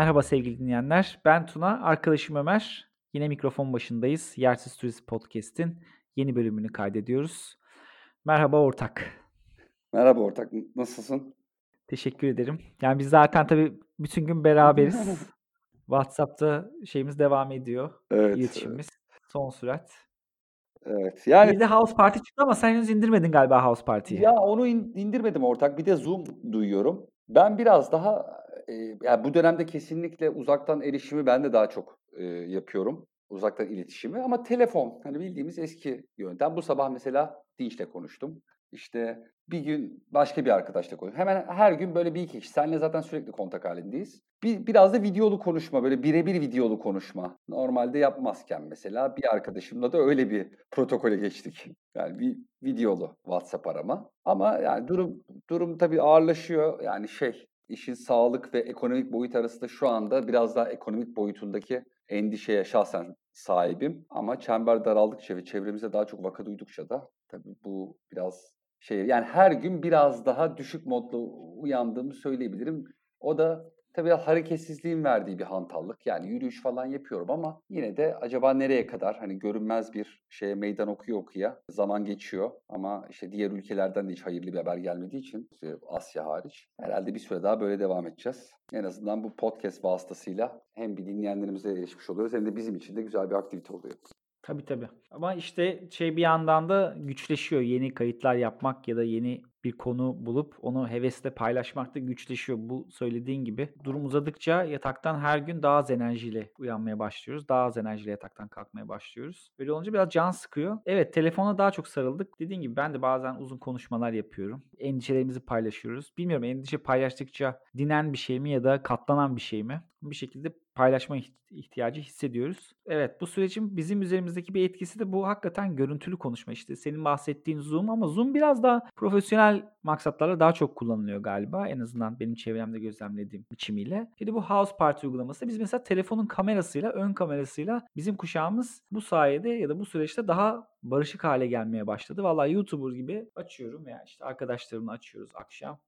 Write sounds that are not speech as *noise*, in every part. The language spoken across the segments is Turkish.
Merhaba sevgili dinleyenler. Ben Tuna, arkadaşım Ömer. Yine mikrofon başındayız. Yersiz Turist Podcast'in yeni bölümünü kaydediyoruz. Merhaba ortak. Merhaba ortak, nasılsın? Teşekkür ederim. Yani biz zaten tabii bütün gün beraberiz. *laughs* WhatsApp'ta şeyimiz devam ediyor. Evet. İletişimimiz. Son sürat. Evet. Yani Bir de House Party çıktı ama sen henüz indirmedin galiba House Party'yi. ya onu in- indirmedim ortak. Bir de Zoom duyuyorum. Ben biraz daha e, yani bu dönemde kesinlikle uzaktan erişimi ben de daha çok e, yapıyorum. Uzaktan iletişimi ama telefon hani bildiğimiz eski yöntem. Bu sabah mesela Dinç'le konuştum. İşte bir gün başka bir arkadaşla konuştum. Hemen her gün böyle bir iki kişi. Seninle zaten sürekli kontak halindeyiz. Bir, biraz da videolu konuşma, böyle birebir videolu konuşma. Normalde yapmazken mesela bir arkadaşımla da öyle bir protokole geçtik. Yani bir videolu WhatsApp arama. Ama yani durum durum tabii ağırlaşıyor. Yani şey işin sağlık ve ekonomik boyut arasında şu anda biraz daha ekonomik boyutundaki endişeye şahsen sahibim. Ama çember daraldıkça ve çevremize daha çok vaka duydukça da tabii bu biraz şey yani her gün biraz daha düşük modda uyandığımı söyleyebilirim. O da tabii hareketsizliğin verdiği bir hantallık. Yani yürüyüş falan yapıyorum ama yine de acaba nereye kadar hani görünmez bir şeye meydan okuya okuya zaman geçiyor. Ama işte diğer ülkelerden de hiç hayırlı bir haber gelmediği için Asya hariç herhalde bir süre daha böyle devam edeceğiz. En azından bu podcast vasıtasıyla hem bir dinleyenlerimize erişmiş oluyoruz hem de bizim için de güzel bir aktivite oluyor. Tabii tabii. Ama işte şey bir yandan da güçleşiyor. Yeni kayıtlar yapmak ya da yeni bir konu bulup onu hevesle paylaşmak da güçleşiyor. Bu söylediğin gibi durum uzadıkça yataktan her gün daha az enerjiyle uyanmaya başlıyoruz. Daha az enerjiyle yataktan kalkmaya başlıyoruz. Böyle olunca biraz can sıkıyor. Evet telefona daha çok sarıldık. Dediğin gibi ben de bazen uzun konuşmalar yapıyorum. Endişelerimizi paylaşıyoruz. Bilmiyorum endişe paylaştıkça dinen bir şey mi ya da katlanan bir şey mi? Bir şekilde paylaşma ihtiyacı hissediyoruz. Evet bu sürecin bizim üzerimizdeki bir etkisi de bu hakikaten görüntülü konuşma işte. Senin bahsettiğin Zoom ama Zoom biraz daha profesyonel maksatlarla daha çok kullanılıyor galiba. En azından benim çevremde gözlemlediğim biçimiyle. De bu House Party uygulaması. Biz mesela telefonun kamerasıyla, ön kamerasıyla bizim kuşağımız bu sayede ya da bu süreçte daha barışık hale gelmeye başladı. Vallahi YouTuber gibi açıyorum veya işte arkadaşlarımla açıyoruz akşam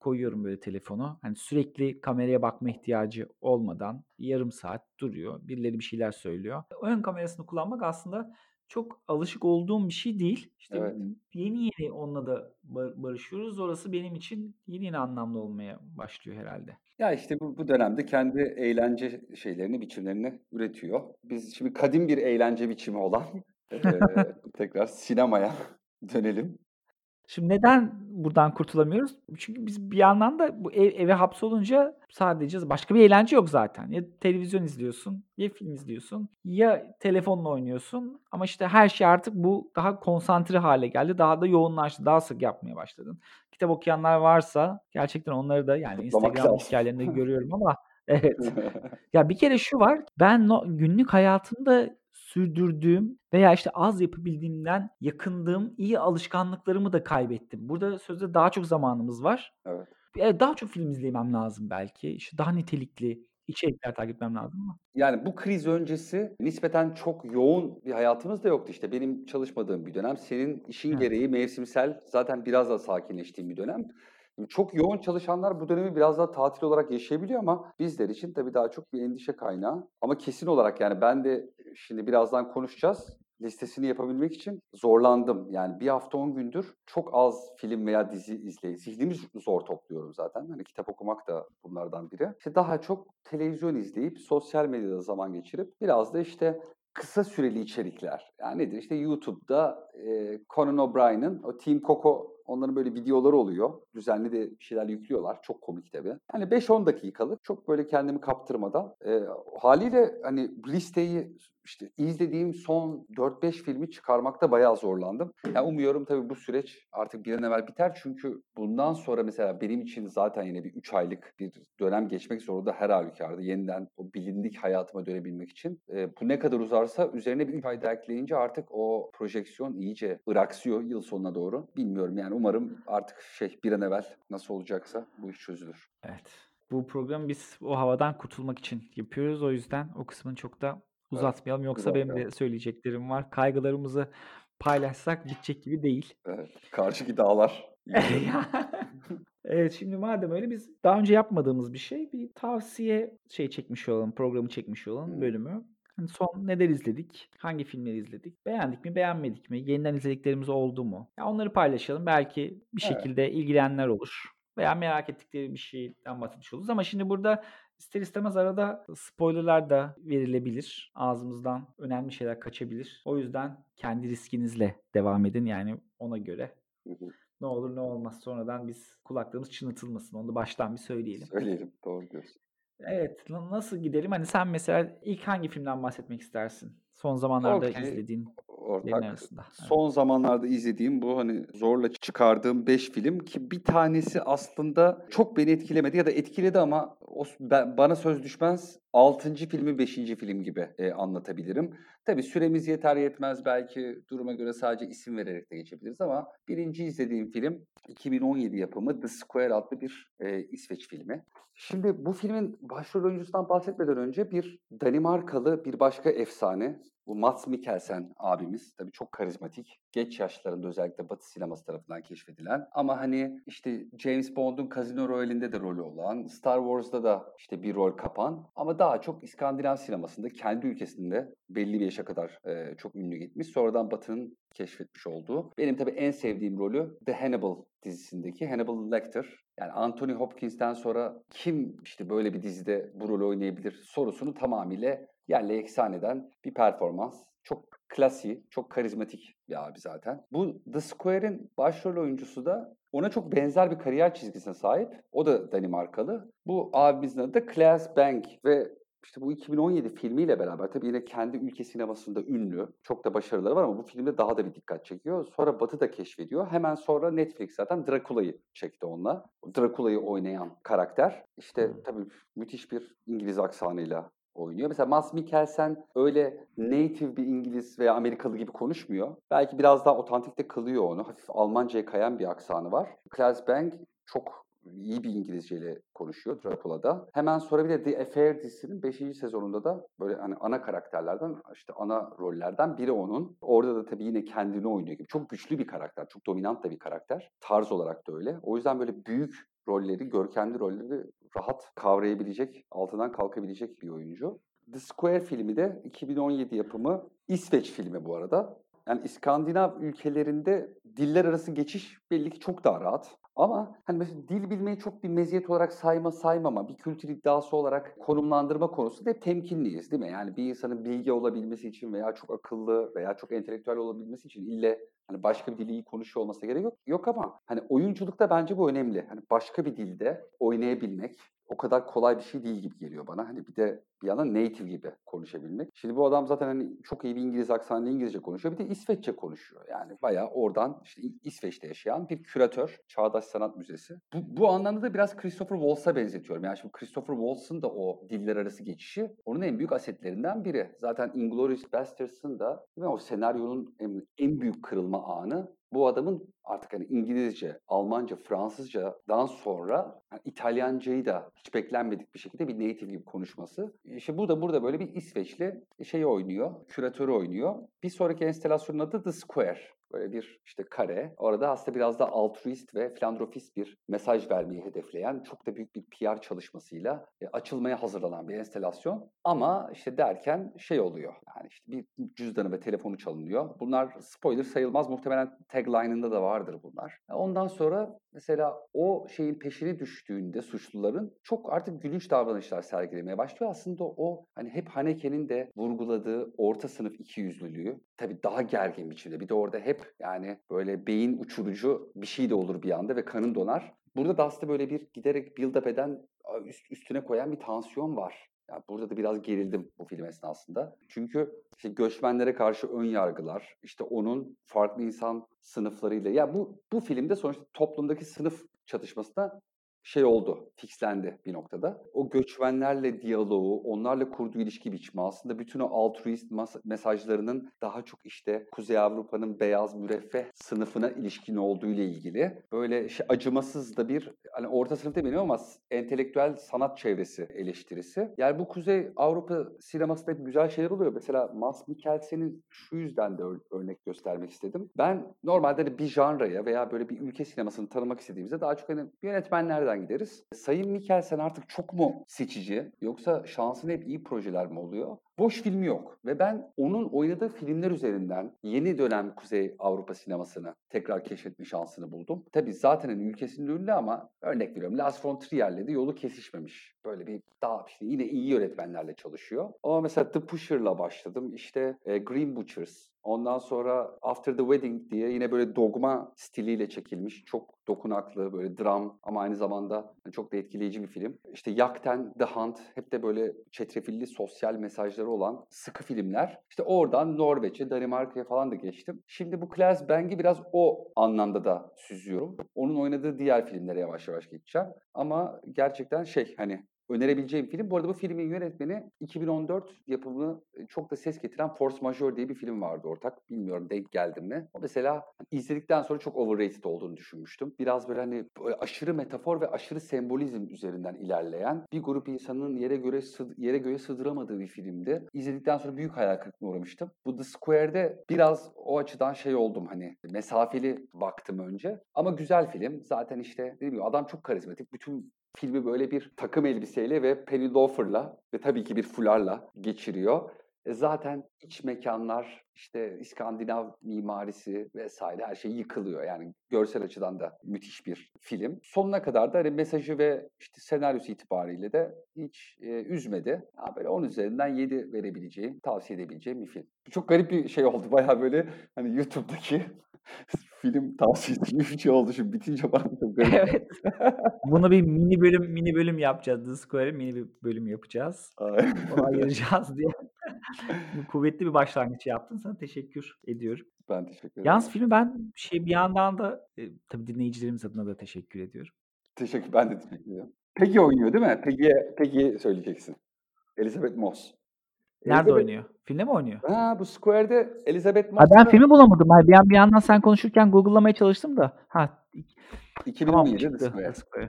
koyuyorum böyle telefonu. Hani sürekli kameraya bakma ihtiyacı olmadan yarım saat duruyor. Birileri bir şeyler söylüyor. Ön kamerasını kullanmak aslında çok alışık olduğum bir şey değil. İşte Evet. yeni yeni onunla da barışıyoruz. Orası benim için yeni yeni anlamlı olmaya başlıyor herhalde. Ya işte bu, bu dönemde kendi eğlence şeylerini, biçimlerini üretiyor. Biz şimdi kadim bir eğlence biçimi olan *laughs* eee, tekrar sinemaya dönelim. Şimdi neden buradan kurtulamıyoruz? Çünkü biz bir yandan da bu ev, eve hapsolunca sadece başka bir eğlence yok zaten. Ya televizyon izliyorsun, ya film izliyorsun, ya telefonla oynuyorsun. Ama işte her şey artık bu daha konsantre hale geldi. Daha da yoğunlaştı. Daha sık yapmaya başladın. Kitap okuyanlar varsa gerçekten onları da yani Kutlamak Instagram lazım. hikayelerinde *laughs* görüyorum ama evet. *laughs* Ya bir kere şu var. Ben no, günlük hayatımda sürdürdüğüm veya işte az yapabildiğimden yakındığım iyi alışkanlıklarımı da kaybettim. Burada sözde daha çok zamanımız var. Evet. Evet, daha çok film izlemem lazım belki. İşte daha nitelikli içerikler takip etmem lazım ama. Yani bu kriz öncesi nispeten çok yoğun bir hayatımız da yoktu işte. Benim çalışmadığım bir dönem, senin işin Evet. gereği mevsimsel zaten biraz daha sakinleştiğim bir dönem. Çok yoğun çalışanlar bu dönemi biraz daha tatil olarak yaşayabiliyor ama bizler için tabii daha çok bir endişe kaynağı. Ama kesin olarak yani ben de şimdi birazdan konuşacağız. Listesini yapabilmek için zorlandım. Yani bir hafta on gündür çok az film veya dizi izleyip zihnimi zor topluyorum zaten. Hani kitap okumak da bunlardan biri. İşte daha çok televizyon izleyip sosyal medyada zaman geçirip biraz da işte kısa süreli içerikler. Yani nedir? İşte YouTube'da e, Conan O'Brien'in o Team Coco onların böyle videoları oluyor. Düzenli de şeyler yüklüyorlar. Çok komik tabii. Hani 5-10 dakikalık çok böyle kendimi kaptırmadan e, haliyle hani listeyi işte izlediğim son 4-5 filmi çıkarmakta bayağı zorlandım. Yani umuyorum tabii bu süreç artık bir an evvel biter. Çünkü bundan sonra mesela benim için zaten yine bir 3 aylık bir dönem geçmek zorunda her halükarda. Yeniden o bilindik hayatıma dönebilmek için. E, bu ne kadar uzarsa üzerine bir 3 ay daha ekleyince artık o projeksiyon iyice ıraksıyor yıl sonuna doğru. Bilmiyorum yani umarım artık şey bir an evvel nasıl olacaksa bu iş çözülür. Evet. Bu programı biz o havadan kurtulmak için yapıyoruz. O yüzden o kısmını çok da uzatmayalım. Yoksa benim de söyleyeceklerim var. Kaygılarımızı paylaşsak bitecek gibi değil. Evet. Karşıki dağlar. *laughs* Evet şimdi madem öyle biz daha önce yapmadığımız bir şey bir tavsiye şey çekmiş olalım, programı çekmiş olalım, bölümü. Hani son neler izledik? Hangi filmleri izledik? Beğendik mi, beğenmedik mi? Yeniden izlediklerimiz oldu mu? Ya onları paylaşalım. Belki bir Evet. şekilde ilgilenenler olur veya merak ettikleri bir şeyden bahsetmiş oluruz ama şimdi burada ister istemez arada spoiler'lar da verilebilir. Ağzımızdan önemli şeyler kaçabilir. O yüzden kendi riskinizle devam edin yani ona göre. Ne olur ne olmaz sonradan biz kulaklarımız çınlatılmasın. Onu da baştan bir söyleyelim. Söyleyelim. Doğru diyorsun. Evet. na- Nasıl gidelim? Hani sen mesela ilk hangi filmden bahsetmek istersin? Son zamanlarda Okay. izlediğin Ortak. arasında. Evet. Son zamanlarda izlediğim bu hani zorla çıkardığım 5 film ki bir tanesi aslında çok beni etkilemedi ya da etkiledi ama o, ben, bana söz düşmez 6. filmi 5. film gibi e, anlatabilirim. Tabii süremiz yeter yetmez belki duruma göre sadece isim vererek de geçebiliriz ama birinci izlediğim film 2017 yapımı The Square adlı bir e, İsveç filmi. Şimdi bu filmin başrol oyuncusundan bahsetmeden önce bir Danimarkalı bir başka efsane bu Mats Mikkelsen abimiz tabii çok karizmatik. Geç yaşlarında özellikle Batı sineması tarafından keşfedilen ama hani işte James Bond'un Casino Royale'inde de rolü olan, Star Wars'da da işte bir rol kapan ama daha çok İskandinav sinemasında kendi ülkesinde belli bir yaşa kadar e, çok ünlü gitmiş. Sonradan Batı'nın keşfetmiş olduğu. Benim tabii en sevdiğim rolü The Hannibal dizisindeki Hannibal Lecter. Yani Anthony Hopkins'ten sonra kim işte böyle bir dizide bu rolü oynayabilir sorusunu tamamıyla yerle eksan eden bir performans. Çok klasi, çok karizmatik bir abi zaten. Bu The Square'in başrol oyuncusu da ona çok benzer bir kariyer çizgisine sahip. O da Danimarkalı. Bu abimizin adı da Claes Bank ve işte bu 2017 filmiyle beraber tabii yine kendi ülke sinemasında ünlü. Çok da başarıları var ama bu filmde daha da bir dikkat çekiyor. Sonra Batı da keşfediyor. Hemen sonra Netflix zaten Dracula'yı çekti onunla. Dracula'yı oynayan karakter. İşte tabii müthiş bir İngiliz aksanıyla oynuyor. Mesela Mads Mikkelsen öyle native bir İngiliz veya Amerikalı gibi konuşmuyor. Belki biraz daha otantik de kılıyor onu. Hafif Almanca'ya kayan bir aksanı var. Claes Bang çok iyi bir İngilizceyle konuşuyor Dracula'da. Hemen sonra bir de The Affair dizisinin 5. sezonunda da böyle hani ana karakterlerden işte ana rollerden biri onun. Orada da tabii yine kendini oynuyor gibi. Çok güçlü bir karakter, çok dominant da bir karakter. Tarz olarak da öyle. O yüzden böyle büyük rolleri, görkemli rolleri rahat kavrayabilecek, altından kalkabilecek bir oyuncu. The Square filmi de 2017 yapımı İsveç filmi bu arada. Yani İskandinav ülkelerinde diller arası geçiş belli ki çok daha rahat. Ama hani mesela dil bilmeyi çok bir meziyet olarak sayma saymama, bir kültür iddiası olarak konumlandırma konusunda hep temkinliyiz değil mi? Yani bir insanın bilgi olabilmesi için veya çok akıllı veya çok entelektüel olabilmesi için ille hani başka bir dili iyi konuşuyor olmasına gerek yok. Yok ama hani oyunculukta bence bu önemli. Hani başka bir dilde oynayabilmek o kadar kolay bir şey değil gibi geliyor bana. Hani bir de bir yandan native gibi konuşabilmek. Şimdi bu adam zaten hani çok iyi bir İngiliz aksanıyla İngilizce konuşuyor. Bir de İsveççe konuşuyor. Yani bayağı oradan işte İsveç'te yaşayan bir küratör. Çağdaş Sanat Müzesi. Bu, bu anlamda da biraz Christopher Waltz'a benzetiyorum. Yani şimdi Christopher Waltz'ın da o diller arası geçişi onun en büyük asetlerinden biri. Zaten Inglourious Basterds'ın da o senaryonun en, en büyük kırılma anı bu adamın artık hani İngilizce, Almanca, Fransızcadan sonra yani İtalyancayı da hiç beklenmedik bir şekilde bir native gibi konuşması. İşte burada burada böyle bir İsveçli şey oynuyor, küratörü oynuyor. Bir sonraki enstalasyonun adı The Square. Böyle bir işte kare. Orada aslında biraz da altruist ve filantropist bir mesaj vermeyi hedefleyen çok da büyük bir PR çalışmasıyla e, açılmaya hazırlanan bir enstelasyon. Ama işte derken şey oluyor. Yani işte bir cüzdanı ve telefonu çalınıyor. Bunlar spoiler sayılmaz. Muhtemelen tagline'ında da vardır bunlar. Ondan sonra mesela o şeyin peşine düştüğünde suçluların çok artık gülünç davranışlar sergilemeye başlıyor. Aslında o hani hep Haneke'nin de vurguladığı orta sınıf ikiyüzlülüğü tabii daha gergin biçimde. Bir de orada hep yani böyle beyin uçurucu bir şey de olur bir anda ve kanın donar. Burada da aslında böyle bir giderek build up eden üst, üstüne koyan bir tansiyon var. Yani burada da biraz gerildim bu film esnasında. Çünkü işte göçmenlere karşı ön yargılar, işte onun farklı insan sınıflarıyla. Ya bu bu filmde sonuçta toplumdaki sınıf çatışmasına şey oldu, fixlendi bir noktada. O göçmenlerle diyaloğu, onlarla kurduğu ilişki biçimi aslında bütün o altruist mesajlarının daha çok işte Kuzey Avrupa'nın beyaz müreffeh sınıfına ilişkin olduğu ile ilgili böyle şey, acımasız da bir hani orta sınıf demeyelim ama entelektüel sanat çevresi eleştirisi. Yani bu Kuzey Avrupa sinemasında güzel şeyler oluyor. Mesela Mads Mikkelsen'in şu yüzden de örnek göstermek istedim. Ben normalde hani bir janraya veya böyle bir ülke sinemasını tanımak istediğimizde daha çok hani yönetmenlerden gideriz. Sayın Mikkelsen artık çok mu seçici yoksa şansın hep iyi projeler mi oluyor? boş filmi yok. Ve ben onun oynadığı filmler üzerinden yeni dönem Kuzey Avrupa sinemasını tekrar keşfetme şansını buldum. Tabii zaten hani ülkesinde ünlü ama örnek veriyorum Lars von Trier'le de yolu kesişmemiş. Böyle bir daha işte yine iyi yönetmenlerle çalışıyor. Ama mesela The Pusher'la başladım. İşte e, Green Butchers, Ondan sonra After the Wedding diye yine böyle dogma stiliyle çekilmiş. Çok dokunaklı, böyle dram ama aynı zamanda çok da etkileyici bir film. İşte Yakten, The Hunt hep de böyle çetrefilli sosyal mesajları olan sıkı filmler. İşte oradan Norveç'e, Danimarka'ya falan da geçtim. Şimdi bu Claes Bang'i biraz o anlamda da süzüyorum. Onun oynadığı diğer filmlere yavaş yavaş geçeceğim. Ama gerçekten şey hani önerebileceğim film. Bu arada bu filmin yönetmeni 2014 yapımı çok da ses getiren Force Majeure diye bir film vardı ortak. Bilmiyorum denk geldim mi? Mesela izledikten sonra çok overrated olduğunu düşünmüştüm. Biraz böyle hani böyle aşırı metafor ve aşırı sembolizm üzerinden ilerleyen bir grup insanın yere göre yere göre sığdıramadığı bir filmdi. İzledikten sonra büyük hayal kırıklığına uğramıştım. Bu The Square'de biraz o açıdan şey oldum hani mesafeli baktım önce. Ama güzel film. Zaten işte dediğim gibi adam çok karizmatik. Bütün filmi böyle bir takım elbiseyle ve Penny Loafer'la ve tabii ki bir fularla geçiriyor. E zaten iç mekanlar, işte İskandinav mimarisi vesaire her şey yıkılıyor. Yani görsel açıdan da müthiş bir film. Sonuna kadar da hani mesajı ve işte senaryosu itibariyle de hiç e, üzmedi. Ya böyle 10 üzerinden 7 verebileceğim, tavsiye edebileceğim bir film. Çok garip bir şey oldu. *laughs* Baya böyle hani YouTube'daki *laughs* film tavsiyesi gibi bir şey oldu şimdi bitince bana çok garip. Evet. *laughs* Bunu bir mini bölüm mini bölüm yapacağız. The Square'e mini bir bölüm yapacağız. Aynen. Onu ayıracağız *laughs* diye. Kuvvetli bir başlangıç yaptın. Sana teşekkür ediyorum. Ben teşekkür ederim. Yalnız filmi ben şey bir yandan da e, tabii dinleyicilerimiz adına da teşekkür ediyorum. Teşekkür ben de teşekkür ederim. Peggy oynuyor değil mi? Peggy, Peggy söyleyeceksin. Elizabeth Moss. Nerede Elizabeth... oynuyor? Filmde mi oynuyor? Ha bu Square'de Elizabeth Moss. Ha, ben filmi bulamadım. Hayır, bir, bir yandan sen konuşurken Google'lamaya çalıştım da. Ha 2017 tamam, çıktı, Square. Square.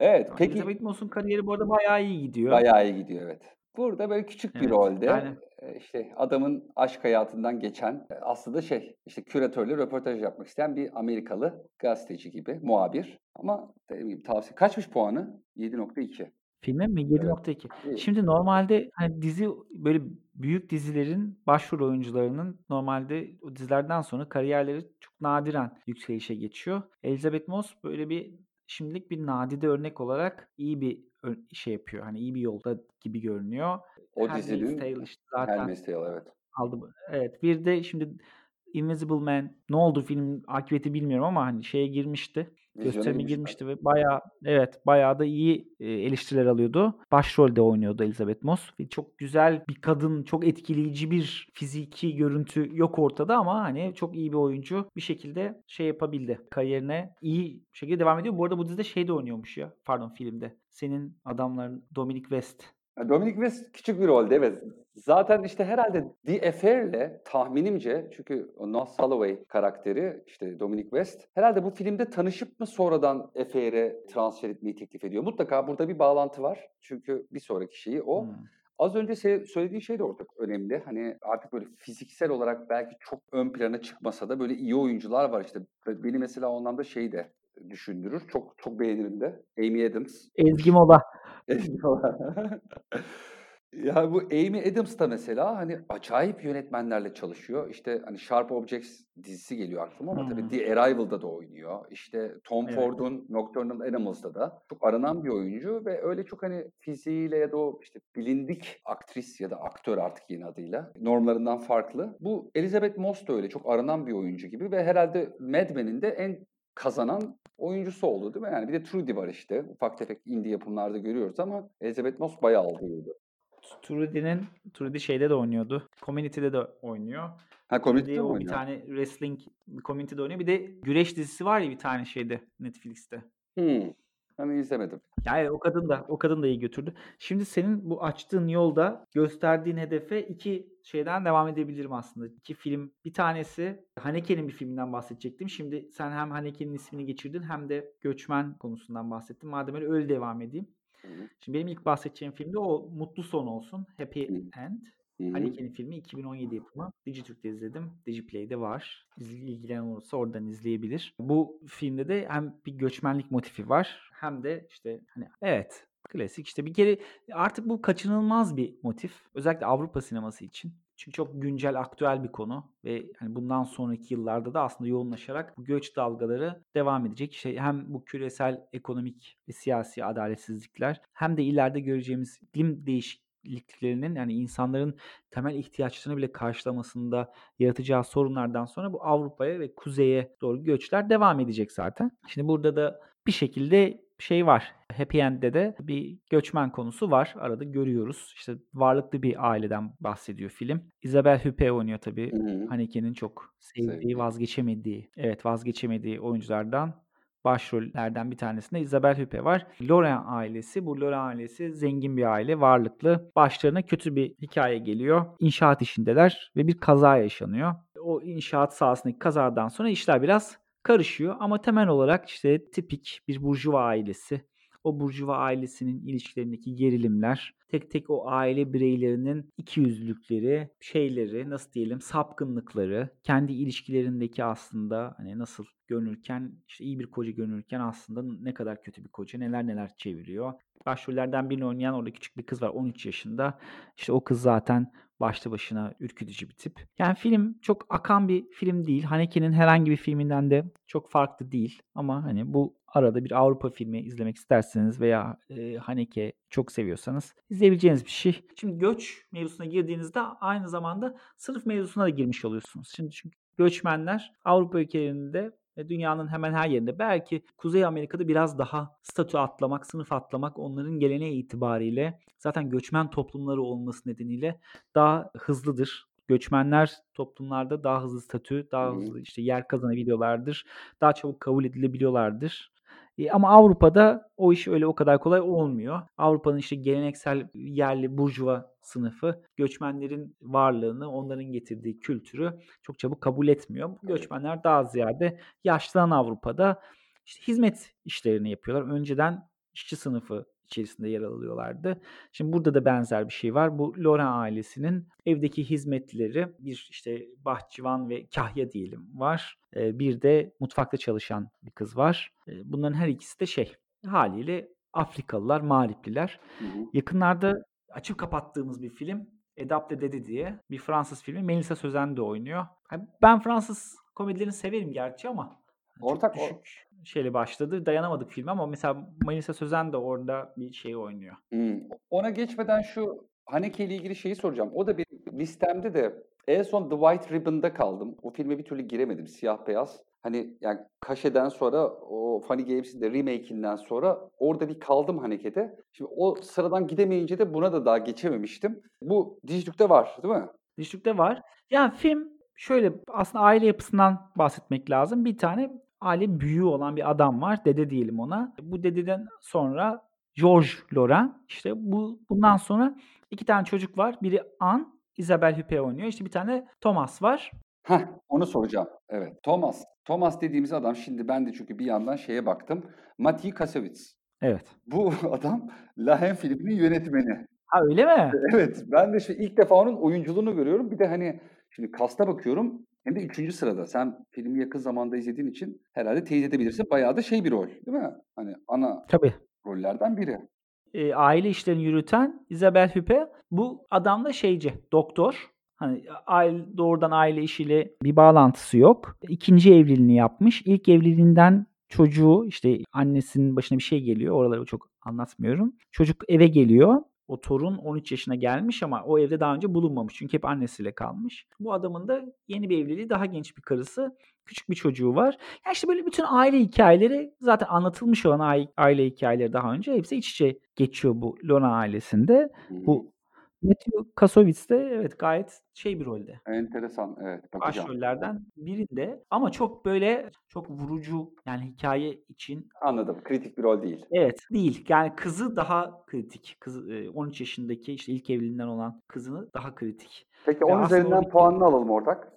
Evet. Tamam, peki Elizabeth Moss'un kariyeri bu arada bayağı iyi gidiyor. Bayağı iyi gidiyor evet. Burada böyle küçük bir evet, rolde aynen. işte adamın aşk hayatından geçen aslında şey işte küratörle röportaj yapmak isteyen bir Amerikalı gazeteci gibi muhabir. Ama tavsiye kaçmış puanı? 7.2. Filmin mi? 7.2. Evet. Şimdi normalde hani dizi böyle büyük dizilerin başrol oyuncularının normalde o dizilerden sonra kariyerleri çok nadiren yükselişe geçiyor. Elizabeth Moss böyle bir şimdilik bir nadide örnek olarak iyi bir şey yapıyor. Hani iyi bir yolda gibi görünüyor. O Handmaid's dizinin işte zaten Handmaid's Tale evet. Aldı. Evet. Bir de şimdi Invisible Man ne oldu film akıbeti bilmiyorum ama hani şeye girmişti. Gösterime girmişti ve bayağı evet bayağı da iyi eleştiriler alıyordu. Başrolde oynuyordu Elizabeth Moss. Ve çok güzel bir kadın, çok etkileyici bir fiziki görüntü yok ortada ama hani çok iyi bir oyuncu bir şekilde şey yapabildi. Kariyerine iyi şekilde devam ediyor. Bu arada bu dizide şey de oynuyormuş ya. Pardon filmde. Senin adamların Dominic West Dominic West küçük bir rolde evet. Zaten işte herhalde The Affair'le tahminimce çünkü Noah Holloway karakteri işte Dominic West herhalde bu filmde tanışıp mı sonradan Affair'e transfer etmeyi teklif ediyor. Mutlaka burada bir bağlantı var. Çünkü bir sonraki şeyi o. Hmm. Az önce söylediğin şey de orada önemli. Hani artık böyle fiziksel olarak belki çok ön plana çıkmasa da böyle iyi oyuncular var işte. Beni mesela o anlamda şey de düşündürür. Çok çok beğenirim de. Amy Adams. Ezgi Mola. *laughs* Ezgi Mola. *laughs* ya bu Amy Adams da mesela hani acayip yönetmenlerle çalışıyor. İşte hani Sharp Objects dizisi geliyor aklıma ama hmm. tabii The Arrival'da da oynuyor. İşte Tom evet. Ford'un Nocturnal Animals'da da çok aranan bir oyuncu ve öyle çok hani fiziğiyle ya da o işte bilindik aktris ya da aktör artık yeni adıyla normlarından farklı. Bu Elizabeth Moss da öyle çok aranan bir oyuncu gibi ve herhalde Mad Men'in de en kazanan oyuncusu oldu değil mi? Yani bir de Trudy var işte. Ufak tefek indie yapımlarda görüyoruz ama Elizabeth Moss bayağı aldıydı. Trudy'nin Trudy şeyde de oynuyordu. Community'de de oynuyor. Ha Community'de oynuyor. Bir tane wrestling Community'de oynuyor. Bir de güreş dizisi var ya bir tane şeyde Netflix'te. Hmm. Hani izlemedim. Yani o kadın da o kadın da iyi götürdü. Şimdi senin bu açtığın yolda gösterdiğin hedefe iki şeyden devam edebilirim aslında. İki film. Bir tanesi Haneke'nin bir filminden bahsedecektim. Şimdi sen hem Haneke'nin ismini geçirdin hem de göçmen konusundan bahsettin. Madem öyle öyle devam edeyim. Hı-hı. Şimdi benim ilk bahsedeceğim filmde o Mutlu Son olsun. Happy. End. Hı-hı. Haneke'nin filmi 2017 yapımı. Digitürk'te izledim. Digiplay'de var. İlgilenen olursa oradan izleyebilir. Bu filmde de hem bir göçmenlik motifi var hem de işte hani evet klasik işte bir kere artık bu kaçınılmaz bir motif. Özellikle Avrupa sineması için. Çünkü çok güncel, aktüel bir konu ve hani bundan sonraki yıllarda da aslında yoğunlaşarak bu göç dalgaları devam edecek. İşte hem bu küresel ekonomik ve siyasi adaletsizlikler hem de ileride göreceğimiz iklim değişikliklerinin yani insanların temel ihtiyaçlarını bile karşılamasında yaratacağı sorunlardan sonra bu Avrupa'ya ve kuzeye doğru göçler devam edecek zaten. Şimdi burada da bir şekilde şey var. Happy End'de de bir göçmen konusu var. Arada görüyoruz. İşte varlıklı bir aileden bahsediyor film. Isabelle Huppert oynuyor tabii. Hı-hı. Haneke'nin çok sevdiği, vazgeçemediği, evet vazgeçemediği oyunculardan başrollerden bir tanesinde Isabelle Huppert var. Laurent ailesi, bu Laurent ailesi zengin bir aile, varlıklı. Başlarına kötü bir hikaye geliyor. İnşaat işindeler ve bir kaza yaşanıyor. O inşaat sahasındaki kazadan sonra işler biraz karışıyor ama temel olarak işte tipik bir burjuva ailesi. O burjuva ailesinin ilişkilerindeki gerilimler, tek tek o aile bireylerinin ikiyüzlülükleri, şeyleri, nasıl diyelim, sapkınlıkları, kendi ilişkilerindeki aslında hani nasıl görünürken, işte iyi bir koca görünürken aslında ne kadar kötü bir koca, neler neler çeviriyor. Başrollerden birini oynayan orada küçük bir kız var 13 yaşında. İşte o kız zaten başlı başına ürkütücü bir tip. Yani film çok akan bir film değil. Haneke'nin herhangi bir filminden de çok farklı değil. Ama hani bu arada bir Avrupa filmi izlemek isterseniz veya e, Haneke çok seviyorsanız izleyebileceğiniz bir şey. Şimdi göç mevzusuna girdiğinizde aynı zamanda sınıf mevzusuna da girmiş oluyorsunuz. Şimdi çünkü göçmenler Avrupa ülkelerinde dünyanın hemen her yerinde belki Kuzey Amerika'da biraz daha statü atlamak, sınıf atlamak onların geleneği itibariyle zaten göçmen toplumları olması nedeniyle daha hızlıdır. Göçmenler toplumlarda daha hızlı statü, daha Hı hı. hızlı işte yer kazanabiliyorlardır. Daha çabuk kabul edilebiliyorlardır. E, ama Avrupa'da o iş öyle o kadar kolay olmuyor. Avrupa'nın işte geleneksel yerli burjuva sınıfı göçmenlerin varlığını, onların getirdiği kültürü çok çabuk kabul etmiyor. Göçmenler daha ziyade yaşlanan Avrupa'da işte hizmet işlerini yapıyorlar. Önceden işçi sınıfı içerisinde yer alıyorlardı. Şimdi burada da benzer bir şey var. Bu Laurent ailesinin evdeki hizmetlileri bir işte bahçıvan ve kahya diyelim var. Bir de mutfakta çalışan bir kız var. Bunların her ikisi de şey haliyle Afrikalılar, mağripliler. Yakınlarda açıp kapattığımız bir film Edap de Dedi diye bir Fransız filmi. Melisa Sözen de oynuyor. Ben Fransız komedilerini severim gerçi ama çok Ortak o düşük şeyle başladı. Dayanamadık filme ama mesela Melisa Sözen de orada bir şey oynuyor. Hımm. Ona geçmeden şu Haneke ile ilgili şeyi soracağım. O da benim listemde de en son The White Ribbon'da kaldım. O filme bir türlü giremedim. Siyah beyaz. Hani yani Kaşe'den sonra o Funny Games'in de remake'inden sonra orada bir kaldım Haneke'de. Şimdi o sıradan gidemeyince de buna da daha geçememiştim. Bu Dijitürk'te var değil mi? Dijitürk'te var. Yani film şöyle aslında aile yapısından bahsetmek lazım. Bir tane aile büyüğü olan bir adam var. Dede diyelim ona. Bu dededen sonra Georges Laurent. İşte bu bundan sonra iki tane çocuk var. Biri Anne, Isabelle Huppert oynuyor. İşte bir tane Thomas var. Heh, onu soracağım. Evet. Thomas. Thomas dediğimiz adam şimdi ben de çünkü bir yandan şeye baktım. Mati Kasevitz. Evet. Bu *laughs* adam Lahen filminin yönetmeni. Ha öyle mi? Evet, ben de işte ilk defa onun oyunculuğunu görüyorum. Bir de hani şimdi kasta bakıyorum hem de üçüncü sırada. Sen filmi yakın zamanda izlediğin için herhalde teyit edebilirsin. Bayağı da şey bir rol değil mi? Hani ana Tabii. rollerden biri. e, aile işlerini yürüten Isabelle Huppert. Bu adam da şeyci, doktor. Hani aile, doğrudan aile işiyle bir bağlantısı yok. İkinci evliliğini yapmış. İlk evliliğinden çocuğu işte annesinin başına bir şey geliyor. Oraları çok anlatmıyorum. Çocuk eve geliyor. O torun 13 yaşına gelmiş ama o evde daha önce bulunmamış. Çünkü hep annesiyle kalmış. Bu adamın da yeni bir evliliği, daha genç bir karısı, küçük bir çocuğu var. Ya işte böyle bütün aile hikayeleri zaten anlatılmış olan ai- aile hikayeleri daha önce hepsi iç içe geçiyor bu Lona ailesinde. Bu Matthew Kassovitz de evet gayet şey bir rolde. Enteresan, evet bakacağım. Başrollerden birinde ama çok böyle çok vurucu yani hikaye için Anladım. Kritik bir rol değil. Evet, değil. Yani kızı daha kritik. Eee, 13 yaşındaki işte ilk evliliğinden olan kızını daha kritik. Peki Ve 10 aslında üzerinden puanını alalım ortak.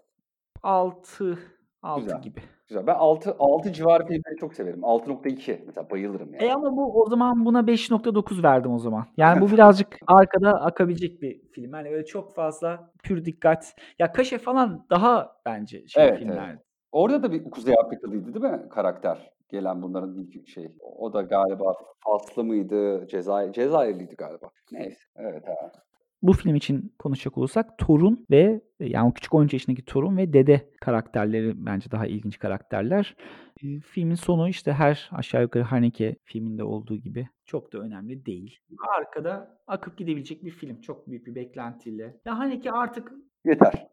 6 6 Güzel. gibi. Güzel. Ben 6 6 civarı filmleri çok severim. 6.2 mesela bayılırım yani. E ama bu o zaman buna 5.9 verdim o zaman. Yani bu *laughs* birazcık arkada akabilecek bir film. Hani öyle çok fazla pür dikkat. Ya Kaşe falan daha bence şey Evet, filmler. evet. Orada da bir Kuzey Afrikalıydı değil mi karakter? Gelen bunların ilk şey. O da galiba Faslı mıydı? Cezayir, Cezayirliydi galiba. Neyse. Evet ha. Bu film için konuşacak olursak torun ve yani o küçük 13 yaşındaki torun ve dede karakterleri bence daha ilginç karakterler. Eee, filmin sonu işte her aşağı yukarı Haneke filminde olduğu gibi çok da önemli değil. Arkada akıp gidebilecek bir film. Çok büyük bir beklentiyle. Ya Haneke artık Yeter.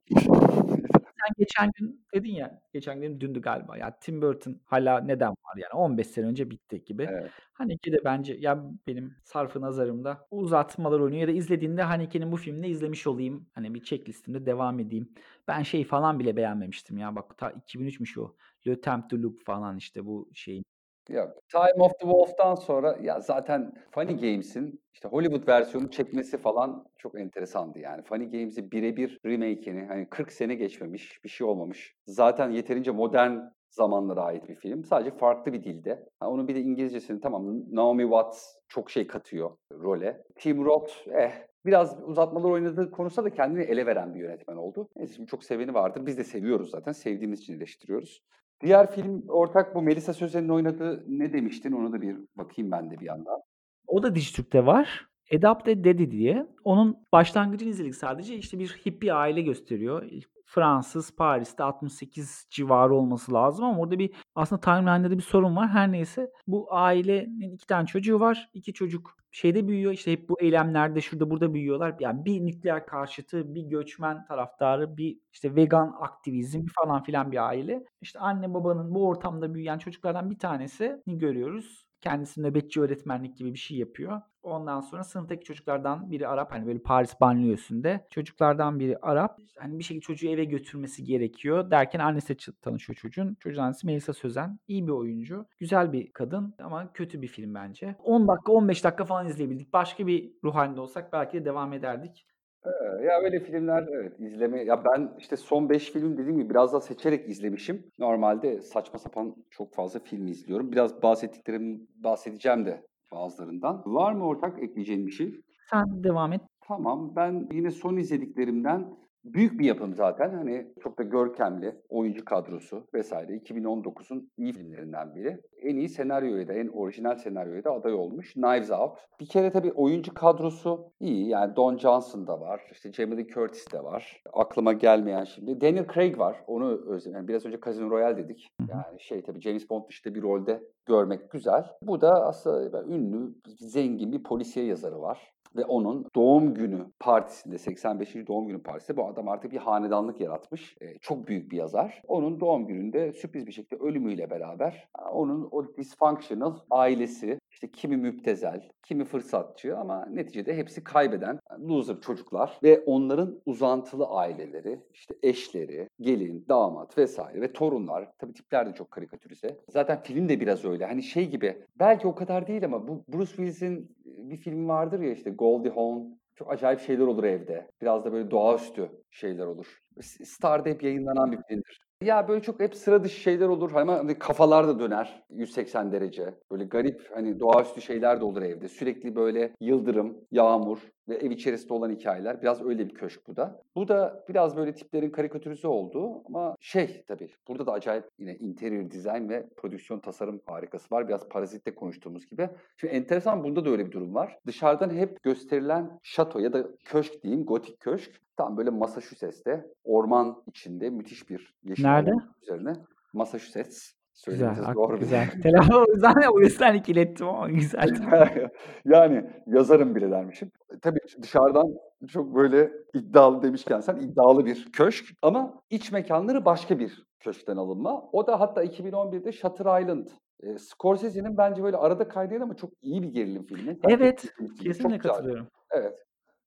sen geçen gün dedin ya, geçen gün dündü galiba. Ya Tim Burton hala neden var yani 15 sene önce bitti gibi. Evet. Haneke de bence ya benim sarfı nazarımda uzatmalar oynuyor ya da izlediğinde Haneke'nin bu filmini izlemiş olayım. Hani bir checklistimde devam edeyim. Ben şey falan bile beğenmemiştim ya. Bak ta 2003'müş o. Le Temps de Loup falan işte bu şeyin. Yok. Time of the Wolf'tan sonra ya zaten Funny Games'in işte Hollywood versiyonu çekmesi falan çok enteresandı yani. Funny Games'i birebir remake'ini hani 40 sene geçmemiş, bir şey olmamış. Zaten yeterince modern zamanlara ait bir film. Sadece farklı bir dilde. Ha, onun bir de İngilizcesini tamam Naomi Watts çok şey katıyor role. Tim Roth eh biraz uzatmalar oynadığı konusunda da kendini ele veren bir yönetmen oldu. Neyse çok seveni vardır. Biz de seviyoruz zaten. Sevdiğimiz için eleştiriyoruz. Diğer film ortak bu Melisa Sözen'in oynadığı ne demiştin? Onu da bir bakayım ben de bir yandan. O da Dijitürk'te var. Adapted Daddy diye. Onun başlangıcını izledik sadece. İşte bir hippie aile gösteriyor. Fransız, Paris'te 68 civarı olması lazım ama orada bir aslında timeline'da da bir sorun var. Her neyse bu ailenin iki tane çocuğu var. İki çocuk şeyde büyüyor. İşte hep bu eylemlerde şurada burada büyüyorlar. Yani bir nükleer karşıtı, bir göçmen taraftarı, bir işte vegan aktivizm falan filan bir aile. İşte anne babanın bu ortamda büyüyen çocuklardan bir tanesini görüyoruz. Kendisi nöbetçi öğretmenlik gibi bir şey yapıyor. Ondan sonra sınıftaki çocuklardan biri Arap. Hani böyle Paris banliyösünde. Çocuklardan biri Arap. Hani bir şekilde çocuğu eve götürmesi gerekiyor. Derken annesi tanışıyor çocuğun. Çocuğun annesi Melisa Sözen. İyi bir oyuncu. Güzel bir kadın ama kötü bir film bence. 10 dakika 15 dakika falan izleyebildik. Başka bir ruh halinde olsak belki de devam ederdik. Ee, ya öyle filmler evet izleme ya ben işte son 5 film dediğim gibi biraz daha seçerek izlemişim. Normalde saçma sapan çok fazla film izliyorum. Biraz bahsettiklerim bahsedeceğim de bazılarından. Var mı ortak ekleyeceğin bir şey? Sen devam et. Tamam ben yine son izlediklerimden büyük bir yapım zaten. Hani çok da görkemli oyuncu kadrosu vesaire. 2019'un iyi filmlerinden biri. En iyi senaryoya da en orijinal senaryoya da aday olmuş. Knives Out. Bir kere tabii oyuncu kadrosu iyi. Yani Don Johnson da var. İşte Jamie Lee Curtis de var. Aklıma gelmeyen şimdi. Daniel Craig var. Onu özledim. Yani biraz önce Casino Royale dedik. Yani şey tabii James Bond dışında bir rolde görmek güzel. Bu da aslında ünlü, zengin bir polisiye yazarı var ve onun doğum günü partisinde 85. doğum günü partisinde bu adam artık bir hanedanlık yaratmış. Ee, çok büyük bir yazar. Onun doğum gününde sürpriz bir şekilde ölümüyle beraber onun o dysfunctional ailesi işte kimi müptezel, kimi fırsatçı ama neticede hepsi kaybeden loser çocuklar ve onların uzantılı aileleri, işte eşleri, gelin, damat vesaire ve torunlar. Tabii tipler de çok karikatürize. Zaten film de biraz öyle. Hani şey gibi belki o kadar değil ama bu Bruce Willis'in bir film vardır ya işte Goldie Hawn. Çok acayip şeyler olur evde. Biraz da böyle doğaüstü şeyler olur. Star'da hep yayınlanan bir filmdir. Ya böyle çok hep sıra dışı şeyler olur ama hani kafalar da döner 180 derece. Böyle garip hani doğaüstü şeyler de olur evde. Sürekli böyle yıldırım, yağmur ve ev içerisinde olan hikayeler. Biraz öyle bir köşk bu da. Bu da biraz böyle tiplerin karikatürize olduğu ama şey tabii burada da acayip yine interior design ve prodüksiyon tasarım harikası var. Biraz Parazit'te konuştuğumuz gibi. Şimdi enteresan bunda da öyle bir durum var. Dışarıdan hep gösterilen şato ya da köşk diyeyim, gotik köşk. Tam böyle Massachusetts'te orman içinde müthiş bir yeşil Nerede? üzerine. Massachusetts. Güzel, Söylemesi ak- zor güzel. *laughs* Telefon *laughs* o yüzden o yüzden ikilettim ama güzel. *laughs* yani yazarım bile dermişim. Tabii dışarıdan çok böyle iddialı demişken sen iddialı bir köşk ama iç mekanları başka bir köşkten alınma. O da hatta 2011'de Shutter Island. E, Scorsese'nin bence böyle arada kaynayan ama çok iyi bir gerilim filmi. Evet, kesinlikle güzel. katılıyorum. Evet.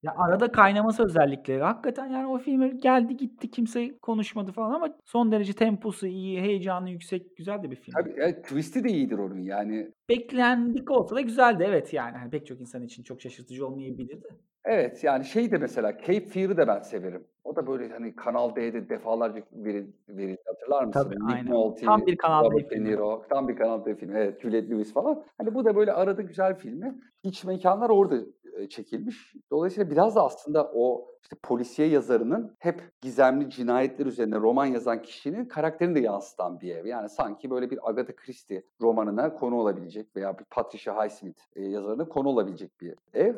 Ya arada kaynaması özellikle. Hakikaten yani o film geldi gitti kimse konuşmadı falan ama son derece temposu iyi, heyecanı yüksek, güzel de bir film. Tabii evet, twist'i de iyidir onun yani. Beklendik olsa da güzeldi evet yani. Hani pek çok insan için çok şaşırtıcı olmayabilir de. Evet yani şey de mesela Cape Fear'ı da ben severim. O da böyle hani Kanal D'de defalarca verildi. verildi. Hatırlar mısın? Tabii, Nick aynen. Nolte, Tam bir Kanal D Robert De filmi. Niro. Tam bir Kanal D filmi. Evet, Juliette Lewis falan. Hani bu da böyle arada güzel filmi. İç mekanlar orada çekilmiş. Dolayısıyla biraz da aslında o işte polisiye yazarının hep gizemli cinayetler üzerine roman yazan kişinin karakterini de yansıtan bir ev. Yani sanki böyle bir Agatha Christie romanına konu olabilecek veya bir Patricia Highsmith yazarına konu olabilecek bir ev.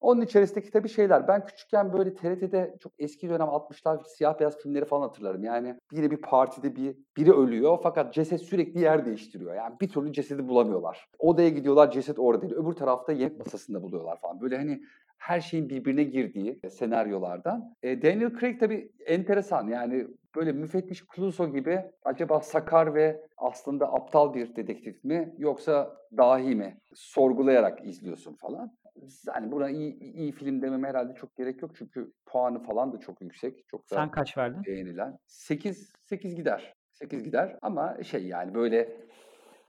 Onun içerisindeki tabii şeyler. Ben küçükken böyle TRT'de çok eski dönem 60'lar siyah beyaz filmleri falan hatırlarım. Yani yine bir partide bir biri ölüyor fakat ceset sürekli yer değiştiriyor. Yani bir türlü cesedi bulamıyorlar. Odaya gidiyorlar ceset orada değil. Öbür tarafta yemek masasında buluyorlar falan. Böyle hani her şeyin birbirine girdiği senaryolardan. E, Daniel Craig tabii enteresan yani böyle müfettiş Clouseau gibi acaba sakar ve aslında aptal bir dedektif mi yoksa dahi mi sorgulayarak izliyorsun falan. Yani buna iyi, iyi film dememe herhalde çok gerek yok çünkü puanı falan da çok yüksek. Çok da Sen kaç verdin? beğenilen. 8 8 gider. 8 gider ama şey yani böyle